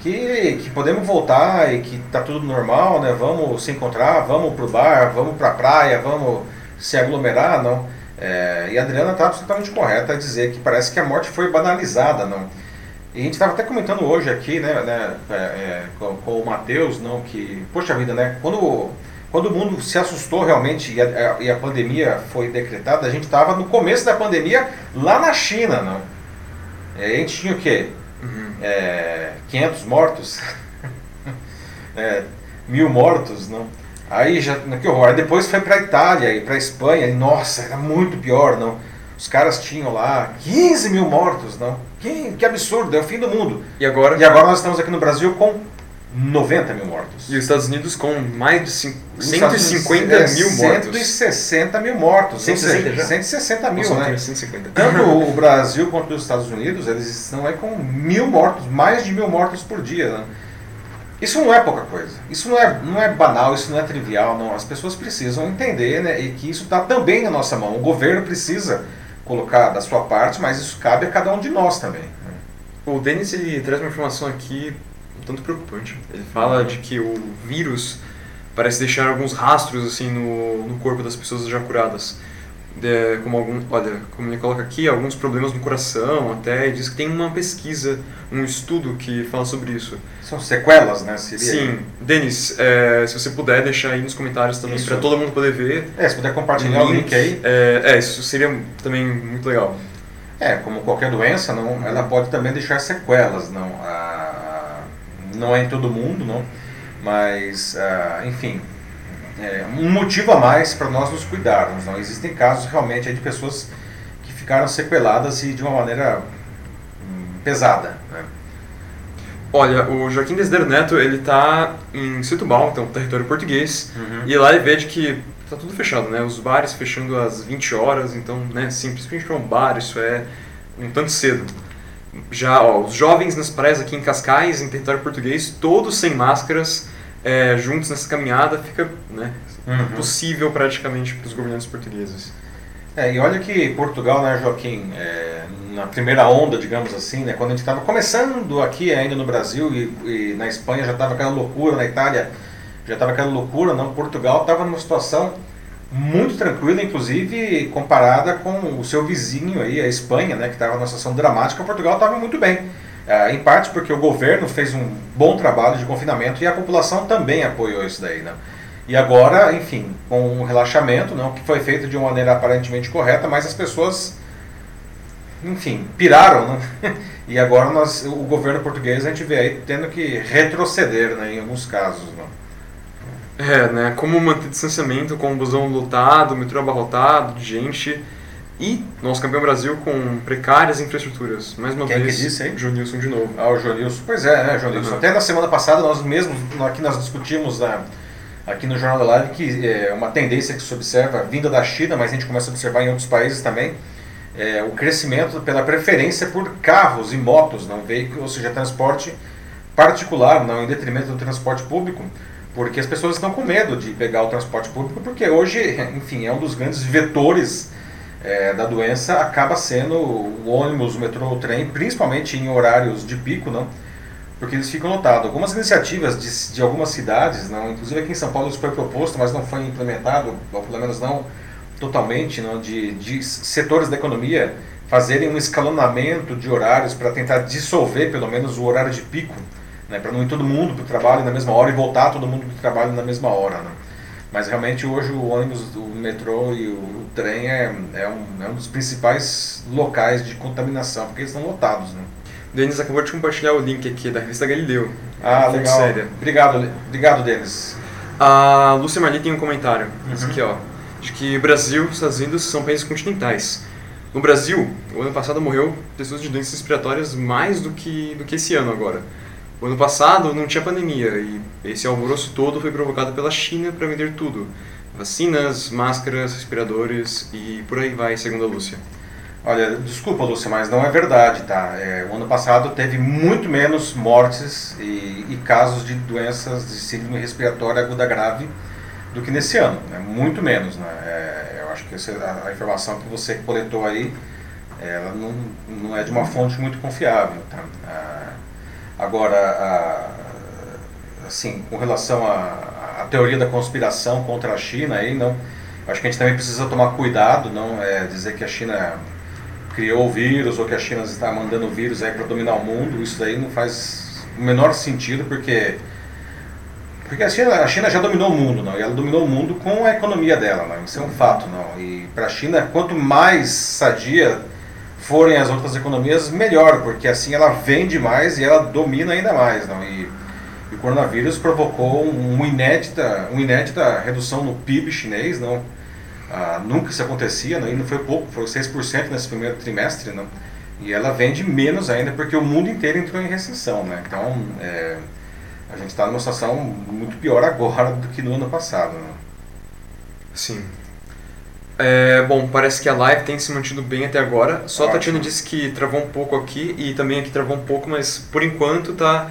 que, que podemos voltar e que está tudo normal, né, vamos se encontrar, vamos para o bar, vamos para a praia, vamos se aglomerar, não. É, e a Adriana está absolutamente correta a dizer que parece que a morte foi banalizada, não. E a gente estava até comentando hoje aqui, né, né é, é, com, com, o Matheus, não, que, poxa vida, né, quando quando o mundo se assustou realmente e a, e a pandemia foi decretada, a gente estava no começo da pandemia lá na China, não? E a gente tinha o quê? Uhum. É, 500 mortos? é, mil mortos, não? Aí já, que horror. Aí depois foi para Itália e para Espanha, e nossa, era muito pior, não? Os caras tinham lá 15 mil mortos, não? Que, que absurdo, é o fim do mundo. E agora? E agora nós estamos aqui no Brasil com 90 mil mortos. E os Estados Unidos com mais de 150 é, mil mortos. 160 mil mortos. 160 seja, já? 160 mil, né? 150. Tanto o Brasil quanto os Estados Unidos, eles estão aí com mil mortos, mais de mil mortos por dia. Né? Isso não é pouca coisa. Isso não é, não é banal, isso não é trivial. Não. As pessoas precisam entender né, e que isso está também na nossa mão. O governo precisa colocar da sua parte, mas isso cabe a cada um de nós também. Né? O Denis ele traz uma informação aqui tanto preocupante. Ele fala de que o vírus parece deixar alguns rastros assim no, no corpo das pessoas já curadas. De, como algum, olha, como ele coloca aqui, alguns problemas no coração até, diz que tem uma pesquisa, um estudo que fala sobre isso. São sequelas, né? Seria... Sim. Denis, é, se você puder deixar aí nos comentários também para todo mundo poder ver. É, se puder compartilhar o link, link aí. É, é, isso seria também muito legal. É, como qualquer doença, não, ela pode também deixar sequelas, não. A não é em todo mundo, não, mas, uh, enfim, é um motivo a mais para nós nos cuidarmos. Não existem casos realmente de pessoas que ficaram sequeladas e de uma maneira hum, pesada. Né? Olha, o Joaquim Desder Neto, ele está em Setúbal, então território português, uhum. e lá ele vê de que tá tudo fechado, né? Os bares fechando às 20 horas, então, né, simplesmente para um bar, isso é um tanto cedo já ó, os jovens nas praias aqui em Cascais, em território português, todos sem máscaras, é, juntos nessa caminhada, fica né, uhum. impossível praticamente para os governantes portugueses. É, e olha que Portugal, né, Joaquim, é, na primeira onda, digamos assim, né, quando a gente estava começando aqui ainda no Brasil e, e na Espanha já estava aquela loucura, na Itália já estava aquela loucura, não, Portugal estava numa situação muito tranquila, inclusive comparada com o seu vizinho aí, a Espanha, né, que estava numa situação dramática, Portugal estava muito bem. Uh, em parte porque o governo fez um bom trabalho de confinamento e a população também apoiou isso daí, né? E agora, enfim, com um relaxamento, não, que foi feito de uma maneira aparentemente correta, mas as pessoas, enfim, piraram, né? E agora nós, o governo português a gente vê aí tendo que retroceder, né, em alguns casos, não. É, né? Como manter distanciamento com o busão lotado, metrô abarrotado, de gente. E nosso campeão Brasil com precárias infraestruturas. Mais uma Quem vez, que disse, hein? Johnilson de novo. Ah, o Jonilson. Pois é, né, Jonilson? Uhum. Até na semana passada nós mesmos, aqui nós discutimos na, aqui no Jornal da Live que é uma tendência que se observa vinda da China, mas a gente começa a observar em outros países também, é, o crescimento pela preferência por carros e motos, não veículos, ou seja, transporte particular, não em detrimento do transporte público, porque as pessoas estão com medo de pegar o transporte público, porque hoje, enfim, é um dos grandes vetores é, da doença, acaba sendo o ônibus, o metrô, o trem, principalmente em horários de pico, não? porque eles ficam lotados. Algumas iniciativas de, de algumas cidades, não, inclusive aqui em São Paulo isso foi proposto, mas não foi implementado, ou pelo menos não totalmente, não, de, de setores da economia fazerem um escalonamento de horários para tentar dissolver pelo menos o horário de pico, né, para não ir todo mundo para o trabalho na mesma hora e voltar todo mundo para o trabalho na mesma hora. Né. Mas realmente hoje o ônibus, o metrô e o, trem é, é, um, é um dos principais locais de contaminação, porque eles estão lotados. Né. Denis acabou de compartilhar o link aqui da revista Galileu. Ah, legal. séria. Obrigado, obrigado, Denis. A Lúcia Marli tem um comentário. Uhum. aqui, ó. De que Brasil e Estados Unidos são países continentais. No Brasil, o ano passado morreu pessoas de doenças respiratórias mais do que, do que esse ano agora. O ano passado não tinha pandemia e esse alvoroço todo foi provocado pela China para vender tudo. Vacinas, máscaras, respiradores e por aí vai, segundo a Lúcia. Olha, desculpa, Lúcia, mas não é verdade, tá? É, o ano passado teve muito menos mortes e, e casos de doenças de síndrome respiratória aguda grave do que nesse ano, né? Muito menos, né? É, eu acho que essa- a, a informação que você coletou aí, ela não, não é de uma fonte muito confiável, tá? Ah, agora, a- assim, com relação à teoria da conspiração contra a China aí, não, acho que a gente também precisa tomar cuidado, não é dizer que a China criou o vírus ou que a China está mandando o vírus aí para dominar o mundo, isso daí não faz o menor sentido, porque porque a China, a China já dominou o mundo, não, e ela dominou o mundo com a economia dela, não, isso é um fato, não. E para a China, quanto mais sadia forem as outras economias, melhor, porque assim ela vende mais e ela domina ainda mais, não. E, e o coronavírus provocou um inédita, uma inédita redução no PIB chinês, não. Ah, nunca isso acontecia, não, e não foi pouco, foi 6% nesse primeiro trimestre, não. E ela vende menos ainda porque o mundo inteiro entrou em recessão, né? Então, é, a gente está numa situação muito pior agora do que no ano passado, né? Sim. É, bom, parece que a live tem se mantido bem até agora. Só a Ótimo. Tatiana disse que travou um pouco aqui e também aqui travou um pouco, mas por enquanto tá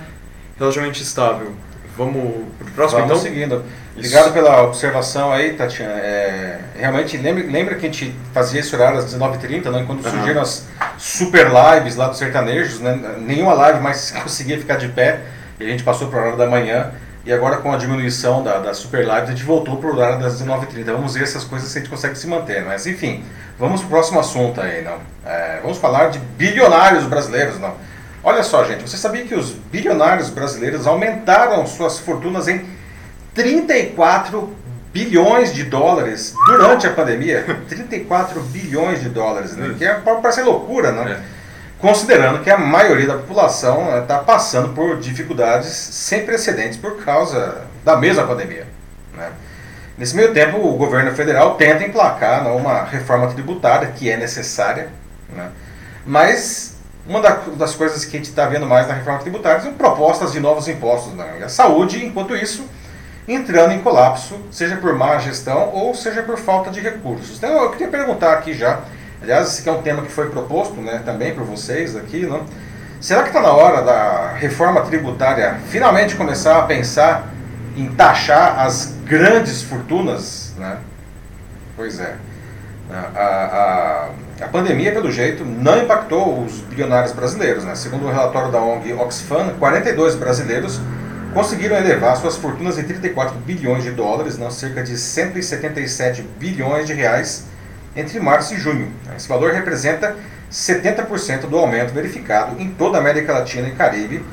relativamente estável. Vamos pro próximo Vamos então? seguindo. Isso. Obrigado pela observação aí, Tatiana. É, realmente, lembra, lembra que a gente fazia esse horário às 19h30, né? quando Aham. surgiram as super lives lá dos sertanejos, né? nenhuma live mais conseguia ficar de pé, e a gente passou para a hora da manhã, e agora com a diminuição da, das super lives, a gente voltou para o horário das 19h30. Vamos ver essas coisas se a gente consegue se manter, mas enfim, vamos para o próximo assunto aí, não? É, vamos falar de bilionários brasileiros, não? Olha só, gente, você sabia que os bilionários brasileiros aumentaram suas fortunas em 34 bilhões de dólares durante a pandemia? 34 bilhões de dólares, né? Que é, parece loucura, né? É. Considerando que a maioria da população está passando por dificuldades sem precedentes por causa da mesma pandemia. Né? Nesse meio tempo, o governo federal tenta emplacar né, uma reforma tributária que é necessária, né? mas uma da- das coisas que a gente está vendo mais na reforma tributária são propostas de novos impostos. Né? E a saúde, enquanto isso, entrando em colapso, seja por má gestão ou seja por falta de recursos. Então, eu queria perguntar aqui já, aliás, esse é um tema que foi proposto né, também por vocês aqui, né? será que está na hora da reforma tributária finalmente começar a pensar em taxar as grandes fortunas? Né? Pois é. A, a, a pandemia, pelo jeito, não impactou os bilionários brasileiros. Né? Segundo o relatório da ONG Oxfam, 42 brasileiros conseguiram elevar suas fortunas em 34 bilhões de dólares, não cerca de 177 bilhões de reais, entre março e junho. Esse valor representa 70% do aumento verificado em toda a América Latina e Caribe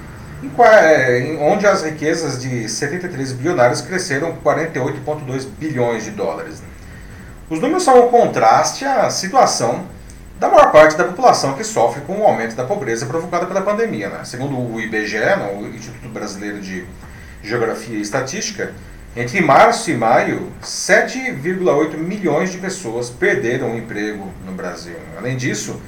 em, onde as riquezas de 73 bilionários cresceram 48,2 bilhões de dólares. Os números são um contraste à situação da maior parte da população que sofre com o aumento da pobreza provocada pela pandemia. Né? Segundo o IBGE, né, o Instituto Brasileiro de Geografia e Estatística, entre março e maio, 7,8 milhões de pessoas perderam o emprego no Brasil. Além disso,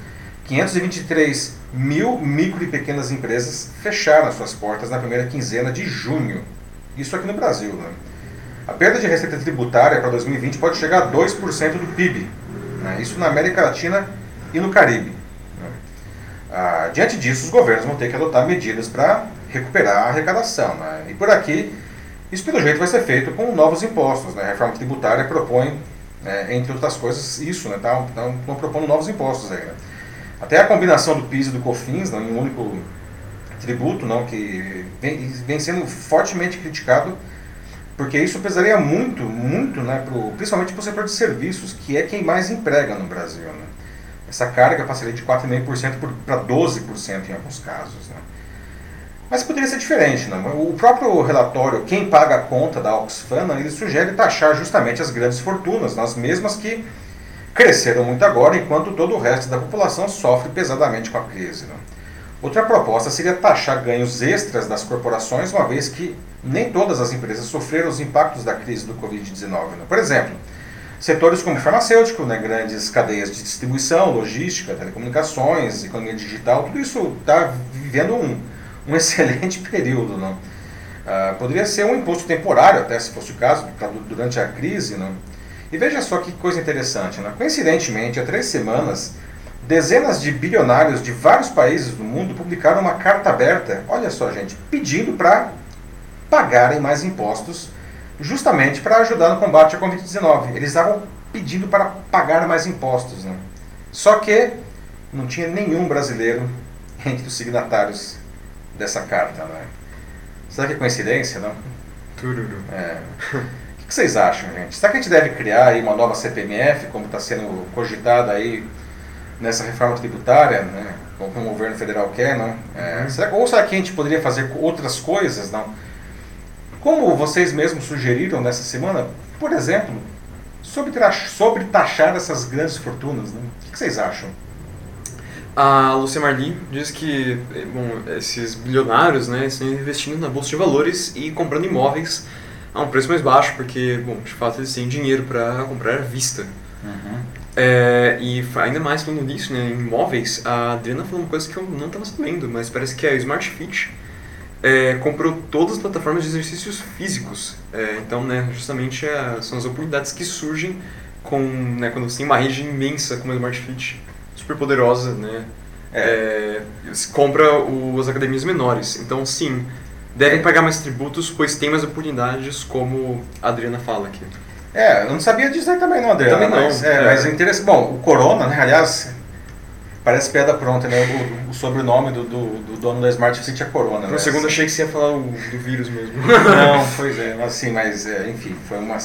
523 mil micro e pequenas empresas fecharam suas portas na primeira quinzena de junho. Isso aqui no Brasil. Né? A perda de receita tributária para 2020 pode chegar a 2% do PIB. Né? Isso na América Latina e no Caribe. Né? Ah, diante disso, os governos vão ter que adotar medidas para recuperar a arrecadação. Né? E por aqui, isso pelo jeito vai ser feito com novos impostos. Né? A reforma tributária propõe, né, entre outras coisas, isso. Né? Estão tá, tá, propondo novos impostos aí. Né? Até a combinação do PIS e do COFINS não, em um único tributo, não, que vem, vem sendo fortemente criticado, porque isso pesaria muito, muito, né, pro, principalmente para o setor de serviços, que é quem mais emprega no Brasil. Né? Essa carga passaria de 4,5% para 12% em alguns casos. Né? Mas poderia ser diferente. Não? O próprio relatório, quem paga a conta da Oxfam, ele sugere taxar justamente as grandes fortunas, as mesmas que cresceram muito agora, enquanto todo o resto da população sofre pesadamente com a crise. Não? Outra proposta seria taxar ganhos extras das corporações, uma vez que nem todas as empresas sofreram os impactos da crise do Covid-19. Por exemplo, setores como farmacêutico, né, grandes cadeias de distribuição, logística, telecomunicações, economia digital, tudo isso está vivendo um um excelente período. Não? Ah, poderia ser um imposto temporário, até se fosse o caso, durante a crise. Não? E veja só que coisa interessante. Não? Coincidentemente, há três semanas, dezenas de bilionários de vários países do mundo publicaram uma carta aberta, olha só, gente, pedindo para pagarem mais impostos, justamente para ajudar no combate à Covid-19. Eles estavam pedindo para pagar mais impostos. Não? Só que não tinha nenhum brasileiro entre os signatários dessa carta, né? Será que é coincidência, não? Tururu. É. O que vocês acham, gente? Será que a gente deve criar aí uma nova CPMF, como está sendo cogitada aí nessa reforma tributária, né? Como o governo federal quer, não? É, uhum. será, ou será que a gente poderia fazer outras coisas, não? Como vocês mesmos sugeriram nessa semana, por exemplo, sobre, sobre taxar essas grandes fortunas, né? O que vocês acham? A Lucia Marli diz que bom, esses bilionários né, estão investindo na bolsa de valores e comprando imóveis a um preço mais baixo, porque, bom, de fato eles têm dinheiro para comprar à vista. Uhum. É, e ainda mais falando nisso, né, em imóveis, a Adriana falou uma coisa que eu não estava sabendo, mas parece que a Smart Fit é, comprou todas as plataformas de exercícios físicos. É, então, né, justamente é, são as oportunidades que surgem com, né, quando você tem uma rede imensa como a Smart Fit super poderosa, né? É, compra os academias menores. Então, sim, devem pagar mais tributos, pois tem mais oportunidades, como a Adriana fala aqui. É, eu não sabia disso aí também não, Adriana. Também não. Mas é, é. mas é interessante. Bom, o Corona, né, aliás, parece piada pronta, né? O, o sobrenome do, do, do, dono da Smart City é Corona. Por um né? segundo achei que você ia falar o, do vírus mesmo. Não, pois é, assim, mas é, enfim, foi uma,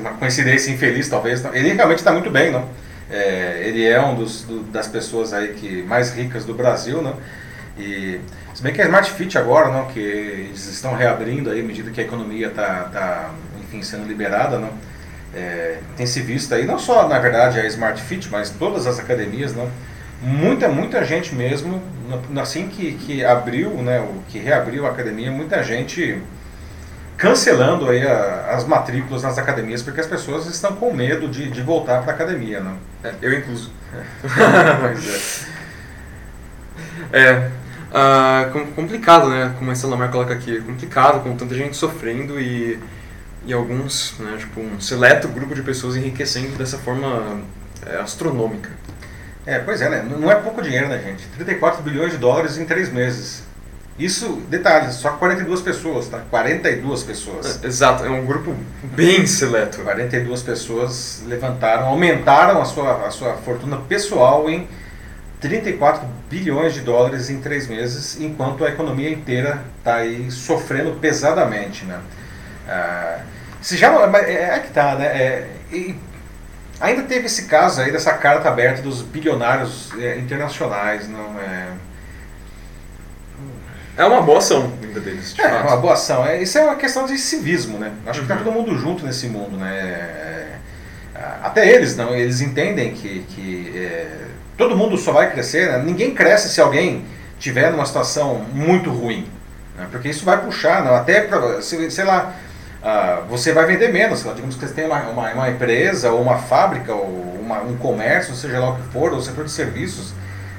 uma coincidência infeliz talvez. Ele realmente está muito bem, não? É, ele é um dos, do, das pessoas aí que mais ricas do Brasil, né? E se bem que a Smart Fit agora, não, que eles estão reabrindo aí à medida que a economia está, tá, enfim, sendo liberada, não? É, tem se visto aí não só na verdade a Smart Fit, mas todas as academias, não? Muita, muita gente mesmo, assim que, que abriu, né, que reabriu a academia, muita gente cancelando aí a, as matrículas nas academias porque as pessoas estão com medo de, de voltar para a academia, né? É, eu incluso. pois é. É. Uh, complicado, né? Como a Salamar coloca aqui. Complicado, com tanta gente sofrendo e, e alguns, né? Tipo, um seleto grupo de pessoas enriquecendo dessa forma é, astronômica. É, pois é, né? Não é pouco dinheiro, né, gente? 34 bilhões de dólares em três meses. Isso, detalhe, só 42 pessoas, tá? 42 pessoas. É, exato, é um grupo bem seleto. 42 pessoas levantaram, aumentaram a sua, a sua fortuna pessoal em 34 bilhões de dólares em três meses, enquanto a economia inteira está aí sofrendo pesadamente, né? Ah, se já é, é que tá, né? É, e, ainda teve esse caso aí dessa carta aberta dos bilionários é, internacionais, não é? É uma boa ação ainda deles, de É, fato. uma boa ação. É, isso é uma questão de civismo, né? Acho que tá Uhum. todo mundo junto nesse mundo, né? É, até eles, não, eles entendem que, que é, todo mundo só vai crescer, né? ninguém cresce se alguém tiver numa situação muito ruim, né? porque isso vai puxar, não, até pra, se- sei lá, ah, você vai vender menos, lá, digamos que você tem uma, uma, uma empresa ou uma fábrica ou uma- um comércio, seja lá o que for, ou setor de serviços,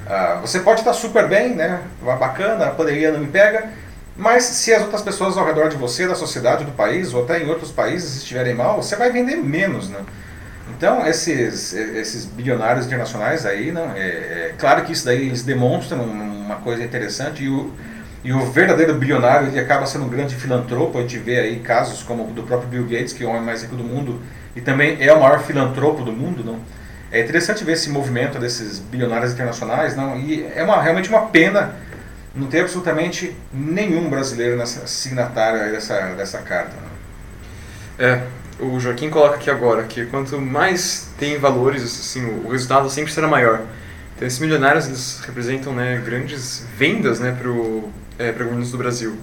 ah, você pode estar super bem, né? bacana, a pandemia não me pega, mas se as outras pessoas ao redor de você, da sociedade, do país, ou até em outros países estiverem mal, você vai vender menos, né? Então, esses, esses bilionários internacionais aí, não, é, é claro que isso daí eles demonstram uma coisa interessante e o, e o verdadeiro bilionário ele acaba sendo um grande filantropo. A gente vê aí casos como o do próprio Bill Gates, que é o homem mais rico do mundo e também é o maior filantropo do mundo, não? É interessante ver esse movimento desses bilionários internacionais, não? E é uma, realmente uma pena não ter absolutamente nenhum brasileiro nessa signatário dessa, dessa carta. Não? É, o Joaquim coloca aqui agora que quanto mais tem valores, assim, o resultado sempre será maior. Então, esses milionários eles representam né, grandes vendas né, para é, governos do Brasil.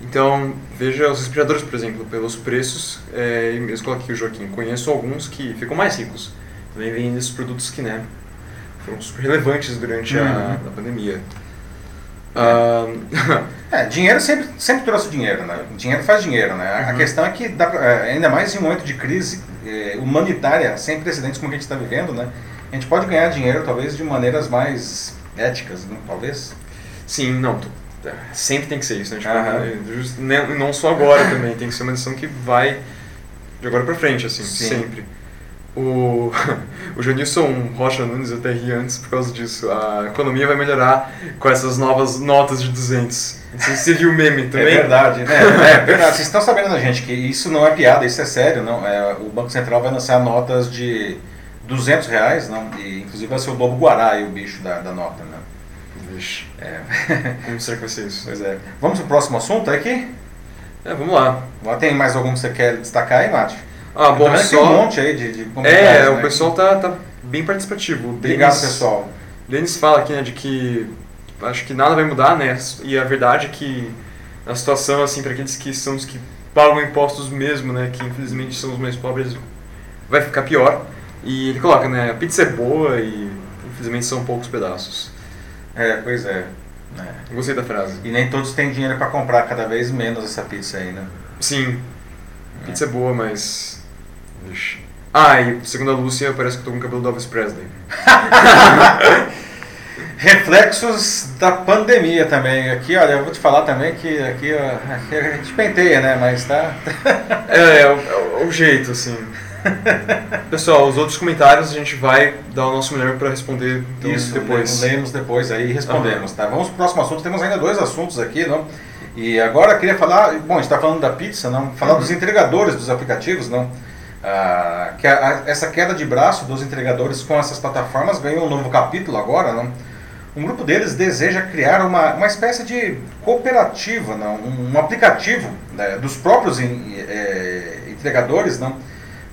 Então, veja os respiradores, por exemplo, pelos preços, é, e mesmo coloca aqui o Joaquim, conheço alguns que ficam mais ricos. Também vendem esses produtos que né, foram super relevantes durante a, Uhum. a pandemia. Ah, É, dinheiro sempre, sempre trouxe dinheiro, né? Dinheiro faz dinheiro, né? A- A Uhum. questão é que, dá pra- é, ainda mais em um momento de crise é, humanitária, sem precedentes como a gente está vivendo, né? A gente pode ganhar dinheiro, talvez, de maneiras mais éticas, né? talvez. Sim, não. é, Sempre tem que ser isso, né? Tipo, né, não só agora também, tem que ser uma decisão que vai de agora pra frente, assim, Sim. sempre. O, o Janilson Rocha Nunes, eu até ri antes por causa disso. A economia vai melhorar com essas novas notas de 200. Não sei se você viu o meme também. É verdade, né? É verdade. Vocês estão sabendo, né, gente, que isso não é piada, isso é sério, não? É, o Banco Central vai lançar notas de 200 reais, não? E, inclusive vai ser o Lobo Guará aí, o bicho da, da nota, né? Vixe, É. como será que vai ser isso? Pois é. Vamos pro próximo assunto aqui? É, vamos lá. Lá Tem mais algum que você quer destacar aí, Mate? Ah, bom, que Tem um só... monte aí de, de É, o né? pessoal tá, tá bem participativo. O Obrigado, Denis- pessoal. Denis fala aqui, né, de que acho que nada vai mudar, né? E a verdade é que a situação, assim, para aqueles que são os que pagam impostos mesmo, né, que infelizmente são os mais pobres, vai ficar pior. E ele coloca, né, a pizza é boa e infelizmente são poucos pedaços. É, pois é. É. Gostei da frase. E nem todos têm dinheiro para comprar cada vez menos essa pizza aí, né? Sim, pizza é boa, mas... Vixe. Ah, e segundo a Lúcia, parece que eu tô com o cabelo do Elvis Presley. Reflexos da pandemia também. Aqui, olha, eu vou te falar também que aqui, ó, aqui a gente penteia, né? Mas tá. É, é, o, é o jeito, assim. Pessoal, os outros comentários a gente vai dar o nosso melhor para responder então, Isso, depois. lemos depois aí e respondemos, tá? Vamos pro próximo assunto. Temos ainda dois assuntos aqui, não? E agora eu queria falar, bom, a gente está falando da pizza, não? Falar Uhum. dos entregadores dos aplicativos, não? Ah, que a- a- essa queda de braço dos entregadores com essas plataformas ganhou um novo capítulo agora, não? Um grupo deles deseja criar uma, uma espécie de cooperativa, não? Um, um aplicativo né, dos próprios em- eh, entregadores, não?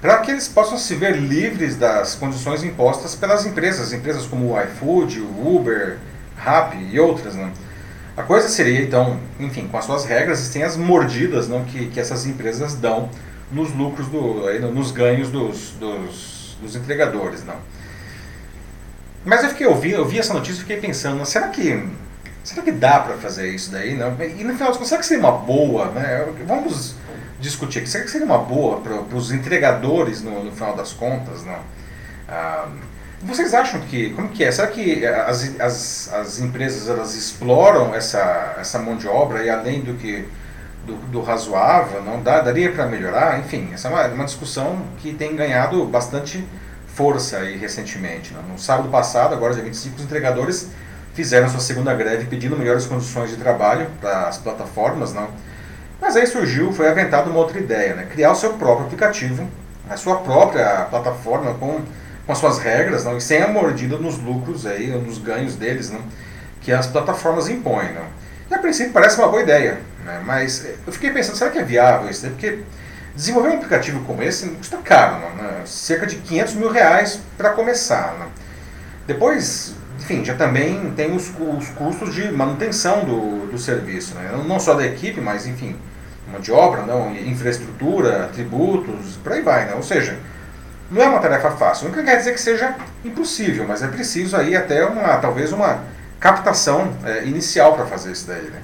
Para que eles possam se ver livres das condições impostas pelas empresas, empresas como o iFood, o Uber, Rappi e outras? A coisa seria, então, enfim, com as suas regras, tem as mordidas não, que, que essas empresas dão nos lucros, do, aí, no- nos ganhos dos, dos, dos entregadores. Não. Mas eu fiquei ouvindo, eu vi essa notícia e fiquei pensando, será que, será que dá para fazer isso daí? Não? E no final das contas, será que seria uma boa? Né? Vamos discutir aqui, será que seria uma boa para os entregadores no, no final das contas? Não? Ah, vocês acham que, como que é? Será que as, as, as empresas elas exploram essa, essa mão de obra e além do que do, do razoável, não dá, daria para melhorar? Enfim, essa é uma, uma discussão que tem ganhado bastante força aí recentemente. Não? No sábado passado, agora dia 25, os entregadores fizeram sua segunda greve pedindo melhores condições de trabalho para as plataformas, não? Mas aí surgiu, foi aventada uma outra ideia, né? Criar o seu próprio aplicativo, a sua própria plataforma com com as suas regras não, e sem a mordida nos lucros aí, nos ganhos deles não, que as plataformas impõem. Não. E a princípio parece uma boa ideia, né, mas eu fiquei pensando, será que é viável isso? daí? Porque desenvolver um aplicativo como esse custa caro, não, né, cerca de 500 mil reais para começar. Não. Depois, enfim, já também tem os, os custos de manutenção do, do serviço, né? não só da equipe, mas enfim, uma de obra, não, infraestrutura, tributos, por aí vai, né? ou seja, não é uma tarefa fácil. Nunca quer dizer que seja impossível, mas é preciso aí até uma, talvez uma captação é, inicial para fazer isso daí. Né?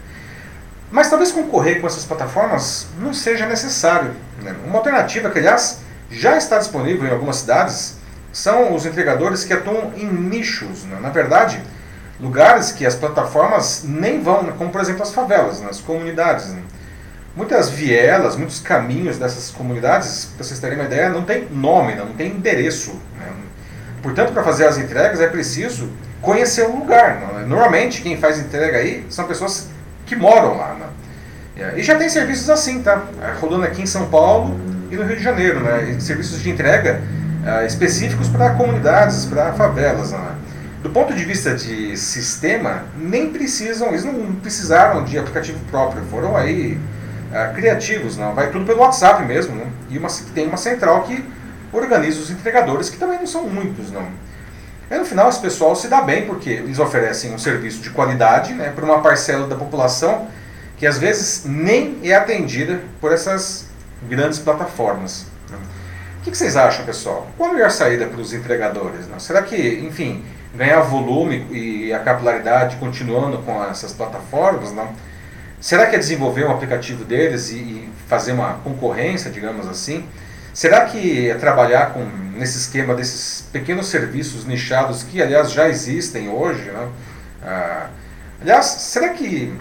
Mas talvez concorrer com essas plataformas não seja necessário. Né? Uma alternativa que, aliás, já está disponível em algumas cidades são os entregadores que atuam em nichos. Né? Na verdade, lugares que as plataformas nem vão, né? como por exemplo as favelas, nas comunidades. Né? Muitas vielas, muitos caminhos dessas comunidades, para vocês terem uma ideia, não tem nome, não tem endereço. Né? Portanto, para fazer as entregas é preciso conhecer o lugar. Né? Normalmente, quem faz entrega aí são pessoas que moram lá. Né? E já tem serviços assim, tá? Rodando aqui em São Paulo e no Rio de Janeiro, né? serviços de entrega uh, específicos para comunidades, para favelas. Né? Do ponto de vista de sistema, nem precisam, eles não precisaram de aplicativo próprio, foram aí uh, criativos, não. vai tudo pelo WhatsApp mesmo, né? e uma, tem uma central que organiza os entregadores, que também não são muitos. Não. E no final esse pessoal se dá bem, porque eles oferecem um serviço de qualidade né, para uma parcela da população que às vezes nem é atendida por essas grandes plataformas que, que vocês acham, pessoal? Qual a melhor saída para os entregadores? Né? Será que, enfim, ganhar volume e a capilaridade continuando com essas plataformas? Será que é desenvolver um aplicativo deles e, e fazer uma concorrência, digamos assim? Será que é trabalhar com, nesse esquema desses pequenos serviços nichados que, aliás, já existem hoje? Né? Ah, aliás, será que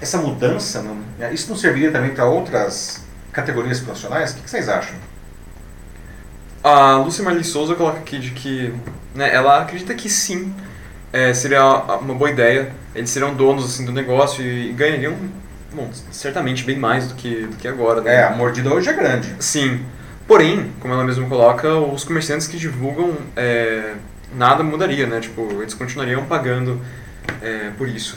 essa mudança, não, isso não serviria também para outras categorias profissionais? O que, que vocês acham? A Lúcia Marli Souza coloca aqui de que né, ela acredita que sim, é, seria uma boa ideia. Eles serão donos assim, do negócio e ganhariam, bom, certamente bem mais do que, do que agora. Né? É, a mordida hoje é grande. Sim. Porém, como ela mesma coloca, os comerciantes que divulgam é, nada mudaria, né? Tipo, eles continuariam pagando é, por isso.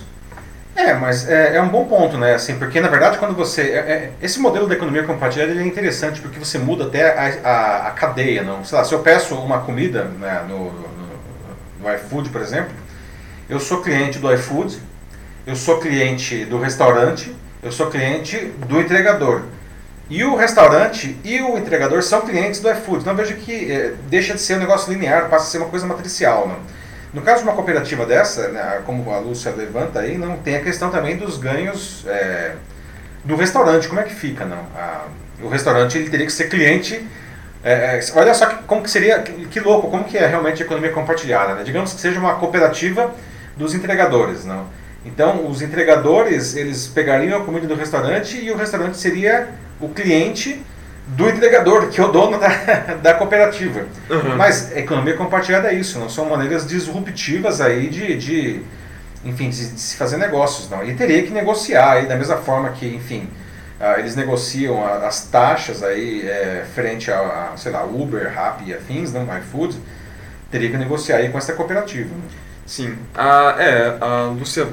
É, mas é, é, um bom ponto, né? Assim, porque na verdade quando você. É, é, esse modelo da economia compartilhada ele é interessante porque você muda até a, a, a cadeia, não? Sei lá, se eu peço uma comida né, no, no, no iFood, por exemplo, eu sou cliente do iFood, eu sou cliente do restaurante, eu sou cliente do entregador. E o restaurante e o entregador são clientes do iFood. Então veja que é, deixa de ser um negócio linear, passa a ser uma coisa matricial, não? No caso de uma cooperativa dessa, né, como a Lúcia levanta aí, não tem a questão também dos ganhos é, do restaurante. Como é que fica, não? A, o restaurante ele teria que ser cliente. É olha só que, como que seria, que, que, louco, como que é realmente a economia compartilhada. Né? Digamos que seja uma cooperativa dos entregadores, não? Então, os entregadores eles pegariam a comida do restaurante e o restaurante seria o cliente do entregador, que é o dono da, da cooperativa. Uhum. Mas economia compartilhada é isso, não são maneiras disruptivas aí de, de enfim, de, de, se fazer negócios, não. E teria que negociar aí da mesma forma que, enfim, uh, eles negociam a, as taxas aí é, frente a, a, sei lá, Uber, Rappi e afins, não, iFood, teria que negociar aí com essa cooperativa. Sim, a, é, a Lúcia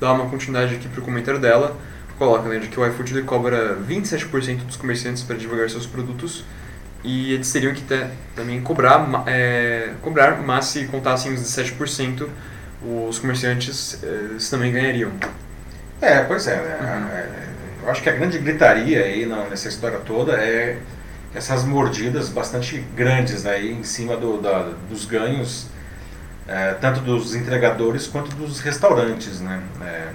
dá uma continuidade aqui para o comentário dela coloca né, de que o iFood cobra 27% dos comerciantes para divulgar seus produtos e eles teriam que ter, também cobrar, é, cobrar, mas se contassem os 17%, os comerciantes eles também ganhariam. É, pois é, né? Uhum. É, eu acho que a grande gritaria aí nessa história toda é essas mordidas bastante grandes aí em cima do, da, dos ganhos, é, tanto dos entregadores quanto dos restaurantes, né? É,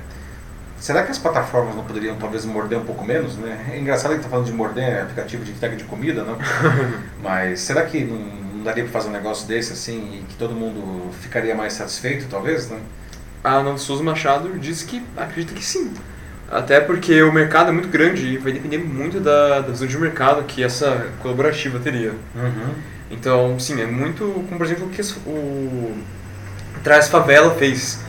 Será que as plataformas não poderiam talvez morder um pouco menos? Né? É engraçado que está falando de morder aplicativo de entrega de comida, não? Mas será que não, não daria para fazer um negócio desse assim e que todo mundo ficaria mais satisfeito, talvez? Né? A Ana Souza Machado diz que acredita que sim. Até porque o mercado é muito grande e vai depender muito da, da visão de mercado que essa colaborativa teria. Uhum. Então, sim, é muito como, por exemplo, o que o Traz Favela fez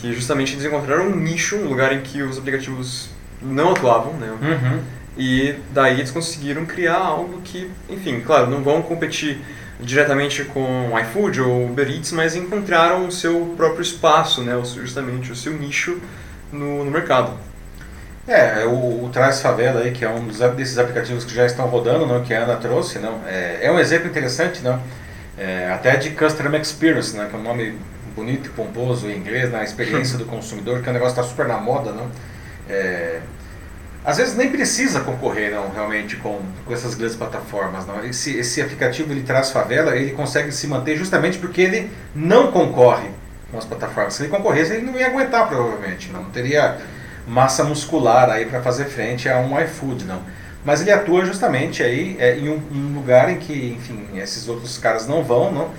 que justamente eles encontraram um nicho, um lugar em que os aplicativos não atuavam, né? Uhum. E daí eles conseguiram criar algo que, enfim, claro, não vão competir diretamente com iFood ou Uber Eats, mas encontraram o seu próprio espaço, né? Justamente o seu nicho no, no mercado. É, o, o Traz Favela aí, que é um dos, desses aplicativos que já estão rodando, não, que a Ana trouxe, não, é, é um exemplo interessante, não, é, até de Customer Experience, né, que é um nome bonito e pomposo em inglês, na experiência do consumidor, que é um negócio que está super na moda, não? É, às vezes nem precisa concorrer não, realmente com, com essas grandes plataformas. Não. Esse, esse aplicativo ele traz favela, ele consegue se manter justamente porque ele não concorre com as plataformas. Se ele concorresse, ele não ia aguentar provavelmente, não, não teria massa muscular aí para fazer frente a um iFood, não. Mas ele atua justamente aí é, em um, um, lugar em que, enfim, esses outros caras não vão, não,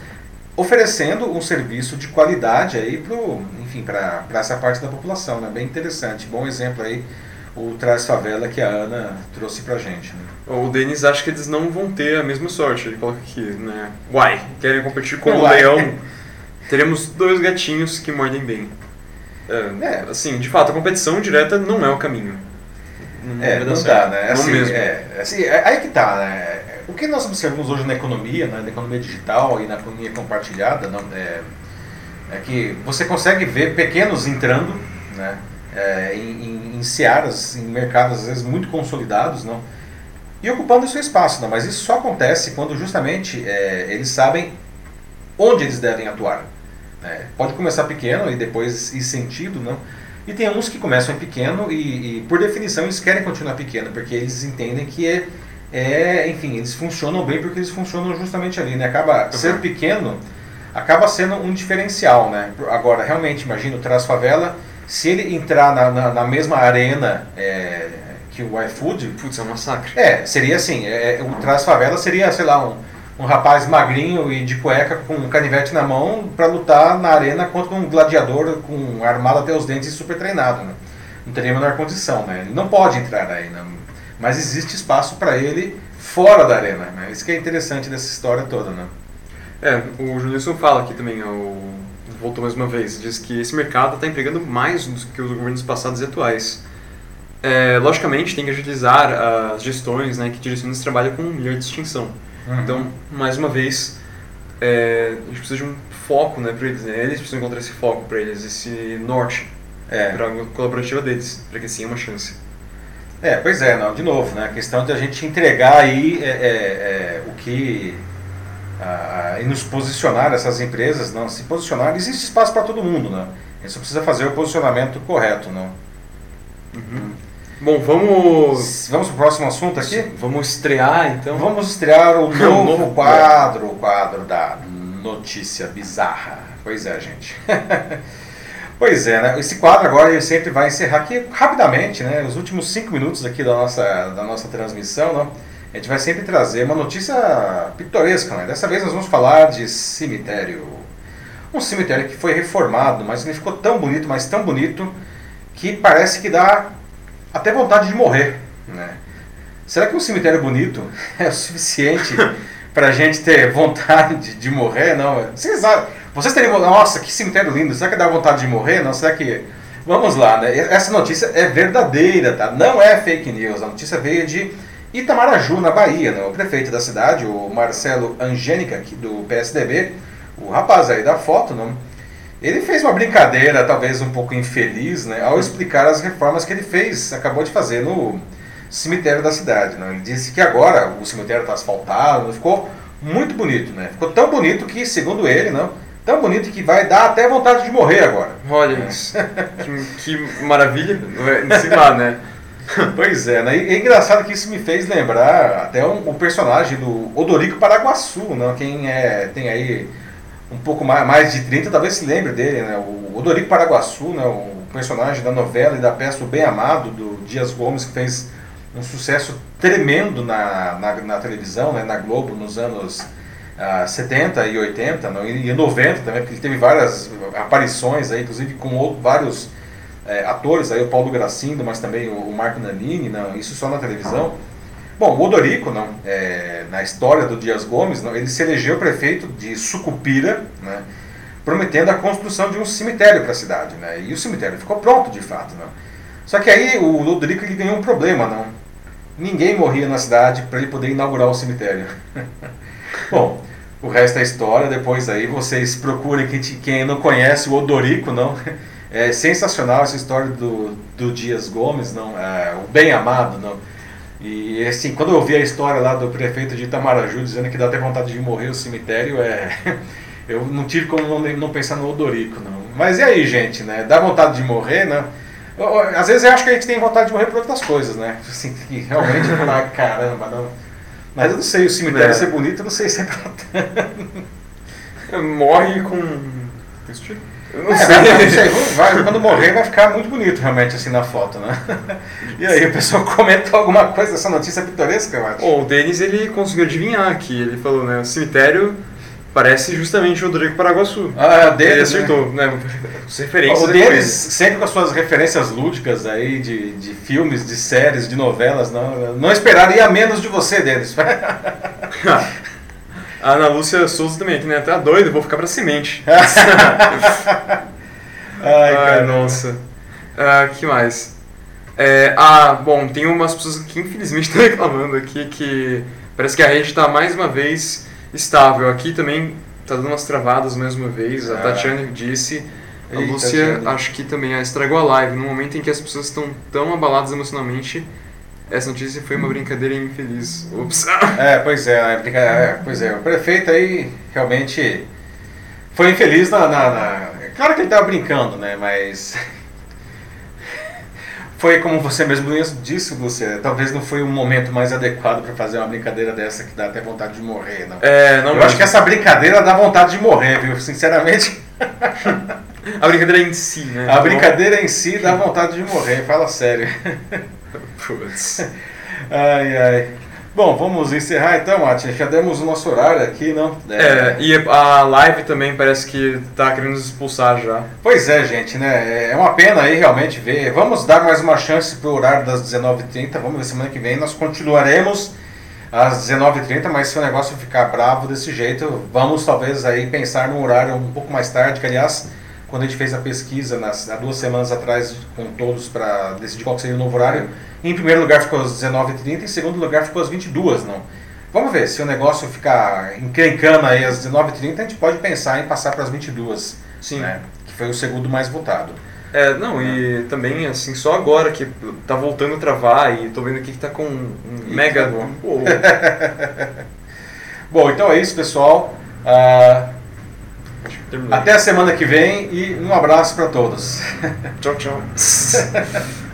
oferecendo um serviço de qualidade aí pro, enfim, para essa parte da população, né? Bem interessante, bom exemplo aí o Traz Favela que a Ana trouxe pra gente. Né? O Denis acha que eles não vão ter a mesma sorte. Ele coloca aqui, né? Uai, querem competir com o leão. Teremos dois gatinhos que mordem bem. É, é. Assim, de fato, a competição direta não é o caminho. Não é, não dá, né? Não assim, mesmo. É, assim, é, aí que tá, né? O que nós observamos hoje na economia, né, na economia digital e na economia compartilhada, não, é, é que você consegue ver pequenos entrando, né? é, em, em, em searas, em mercados às vezes muito consolidados, não? e ocupando seu espaço. Não? Mas isso só acontece quando justamente é, eles sabem onde eles devem atuar. É, pode começar pequeno e depois ir sentido, não? E tem uns que começam pequeno e, e, por definição, eles querem continuar pequeno, porque eles entendem que é, é, enfim, eles funcionam bem porque eles funcionam justamente ali, né? Acaba uhum. ser pequeno acaba sendo um diferencial, né? Agora, realmente, imagina o Traz Favela se ele entrar na, na, na mesma arena é, que o iFood. Putz, é um massacre. É, seria assim: é, o Traz Favela seria, sei lá, um, um rapaz magrinho e de cueca com um canivete na mão para lutar na arena contra um gladiador com armado até os dentes e super treinado. Né? Não teria a menor condição, né? Ele não pode entrar aí, né? Mas existe espaço para ele fora da arena. Né? Isso que é interessante dessa história toda. Né? É, o Julius fala aqui também, o voltou mais uma vez, diz que esse mercado está empregando mais do que os governos passados e atuais. É, logicamente, tem que agilizar as gestões né, que direcionam esse trabalho com melhor distinção. Uhum. Então, mais uma vez, é, a gente precisa de um foco né, para eles. Né? Eles precisam encontrar esse foco para eles, esse norte é. para a colaborativa deles, para que assim é uma chance. É, pois é, não, de novo, né, a questão de a gente entregar aí é, é, é o que e nos posicionar essas empresas, não se posicionar, existe espaço para todo mundo, né? A gente só precisa fazer o posicionamento correto, não? Uhum. Bom, vamos vamos para o próximo assunto aqui. Vamos estrear então. Vamos estrear o novo, novo quadro, o quadro da notícia bizarra. Pois é, gente. pois é, né? Esse quadro agora ele sempre vai encerrar aqui rapidamente, né? Os últimos cinco minutos aqui da nossa da nossa transmissão, não? a gente vai sempre trazer uma notícia pitoresca, né? Dessa vez nós vamos falar de cemitério. Um cemitério que foi reformado, mas ele ficou tão bonito, mas tão bonito, que parece que dá até vontade de morrer, né? Será que um cemitério bonito é o suficiente para a gente ter vontade de, morrer? Não, vocês, vocês teriam, nossa, que cemitério lindo, será que dá vontade de morrer? Não, será que... Vamos lá, né? Essa notícia é verdadeira, tá? Não é fake news, a notícia veio de Itamaraju, na Bahia, né? o prefeito da cidade, o Marcelo Angênica, do PSDB, o rapaz aí da foto, não? ele fez uma brincadeira, talvez um pouco infeliz, né? ao explicar as reformas que ele fez, acabou de fazer no cemitério da cidade. Não? Ele disse que agora o cemitério está asfaltado, ficou muito bonito, né? ficou tão bonito que, segundo ele, não, tão bonito que vai dar até vontade de morrer agora. Olha que, que maravilha, sei lá, né? pois é, né? E é engraçado que isso me fez lembrar até um, um personagem do Odorico Paraguaçu, né? Quem é, tem aí um pouco mais, mais de 30 talvez se lembre dele, né? O Odorico Paraguaçu, né? o personagem da novela e da peça O Bem Amado, do Dias Gomes, que fez um sucesso tremendo na, na, na televisão, né? na Globo, nos anos uh, 70 e 80, não? e 90 também, porque ele teve várias aparições aí, inclusive com vários é, atores, aí o Paulo Gracindo, mas também o, o Marco Nanini, não, isso só na televisão. Bom, o Odorico, não, é, na história do Dias Gomes, não, ele se elegeu prefeito de Sucupira, né, prometendo a construção de um cemitério para a cidade. Né, e o cemitério ficou pronto, de fato. Não. Só que aí o Odorico ele ganhou um problema. Não. Ninguém morria na cidade para ele poder inaugurar o cemitério. Bom, o resto é história. Depois aí vocês procurem quem, quem não conhece o Odorico, não é sensacional essa história do, do Dias Gomes, não, é, o bem amado, não. E assim, quando eu ouvi a história lá do prefeito de Itamaraju dizendo que dá até vontade de morrer o cemitério, é, Eu não tive como não, não pensar no Odorico, não. Mas e aí, gente, né? Dá vontade de morrer, né? Às vezes eu acho que a gente tem vontade de morrer por outras coisas, né? Assim, realmente, ah, caramba, não. Mas eu não sei, o cemitério É. ser bonito, eu não sei se é pra Morre com. Eu não É, sei. vai- não sei, vai- quando morrer vai ficar muito bonito realmente assim na foto, né? E aí, o pessoal comentou alguma coisa dessa notícia pitoresca, eu acho. Bom, o Denis ele conseguiu adivinhar aqui. Ele falou, né? O cemitério parece justamente o Rodrigo Paraguaçu. Ah, ele deles, né? acertou, né? As referências O é deles, ele. sempre com as suas referências lúdicas aí, de, de filmes, de séries, de novelas, não, não esperaria menos de você, deles. A Ana Lúcia Souza também, que né? Tá doido, vou ficar pra semente. Ai, Ai, cara. nossa. Ah, que mais? É, ah, bom, tem umas pessoas que infelizmente estão reclamando aqui que parece que a rede está mais uma vez estável. Aqui também tá dando umas travadas mais uma vez. A Ah. Tatiana disse. A Eita, Lúcia, acho que também ah, estragou a live. No momento em que as pessoas estão tão abaladas emocionalmente, essa notícia foi uma brincadeira infeliz. Ups. É, pois é, é, brinca- é, pois é, o prefeito aí realmente foi infeliz na, na- na- é Claro que ele estava brincando, né? Mas foi como você mesmo disse, Lúcia, talvez não foi o momento mais adequado para fazer uma brincadeira dessa que dá até vontade de morrer, não. É, não Eu mesmo. acho que essa brincadeira dá vontade de morrer, viu? Sinceramente, A brincadeira em si, né? a brincadeira em si dá vontade de morrer, fala sério. Putz. Ai, ai. Bom, vamos encerrar então, Mati. Já demos o nosso horário aqui, não? É, e a live também parece que tá querendo nos expulsar já. Pois é, gente, né? É uma pena aí realmente ver. Vamos dar mais uma chance pro horário das 19h30. Vamos ver semana que vem. Nós continuaremos às 19h30, mas se o negócio ficar bravo desse jeito, vamos talvez aí pensar num horário um pouco mais tarde, que aliás, quando a gente fez a pesquisa nas, há duas semanas atrás com todos para decidir qual seria o novo horário, em primeiro lugar ficou às 19h30, em segundo lugar ficou às 22 não? Vamos ver, se o negócio ficar encrencando aí às 19h30, a gente pode pensar em passar para as 22 Sim. né? Que foi o segundo mais votado. É, não, e também, assim, só agora que tá voltando a travar e tô vendo aqui que tá com um Ih, mega. travou. Pô, Bom, então é isso, pessoal. Terminou. Até a semana que vem e um abraço para todos. Tchau, tchau.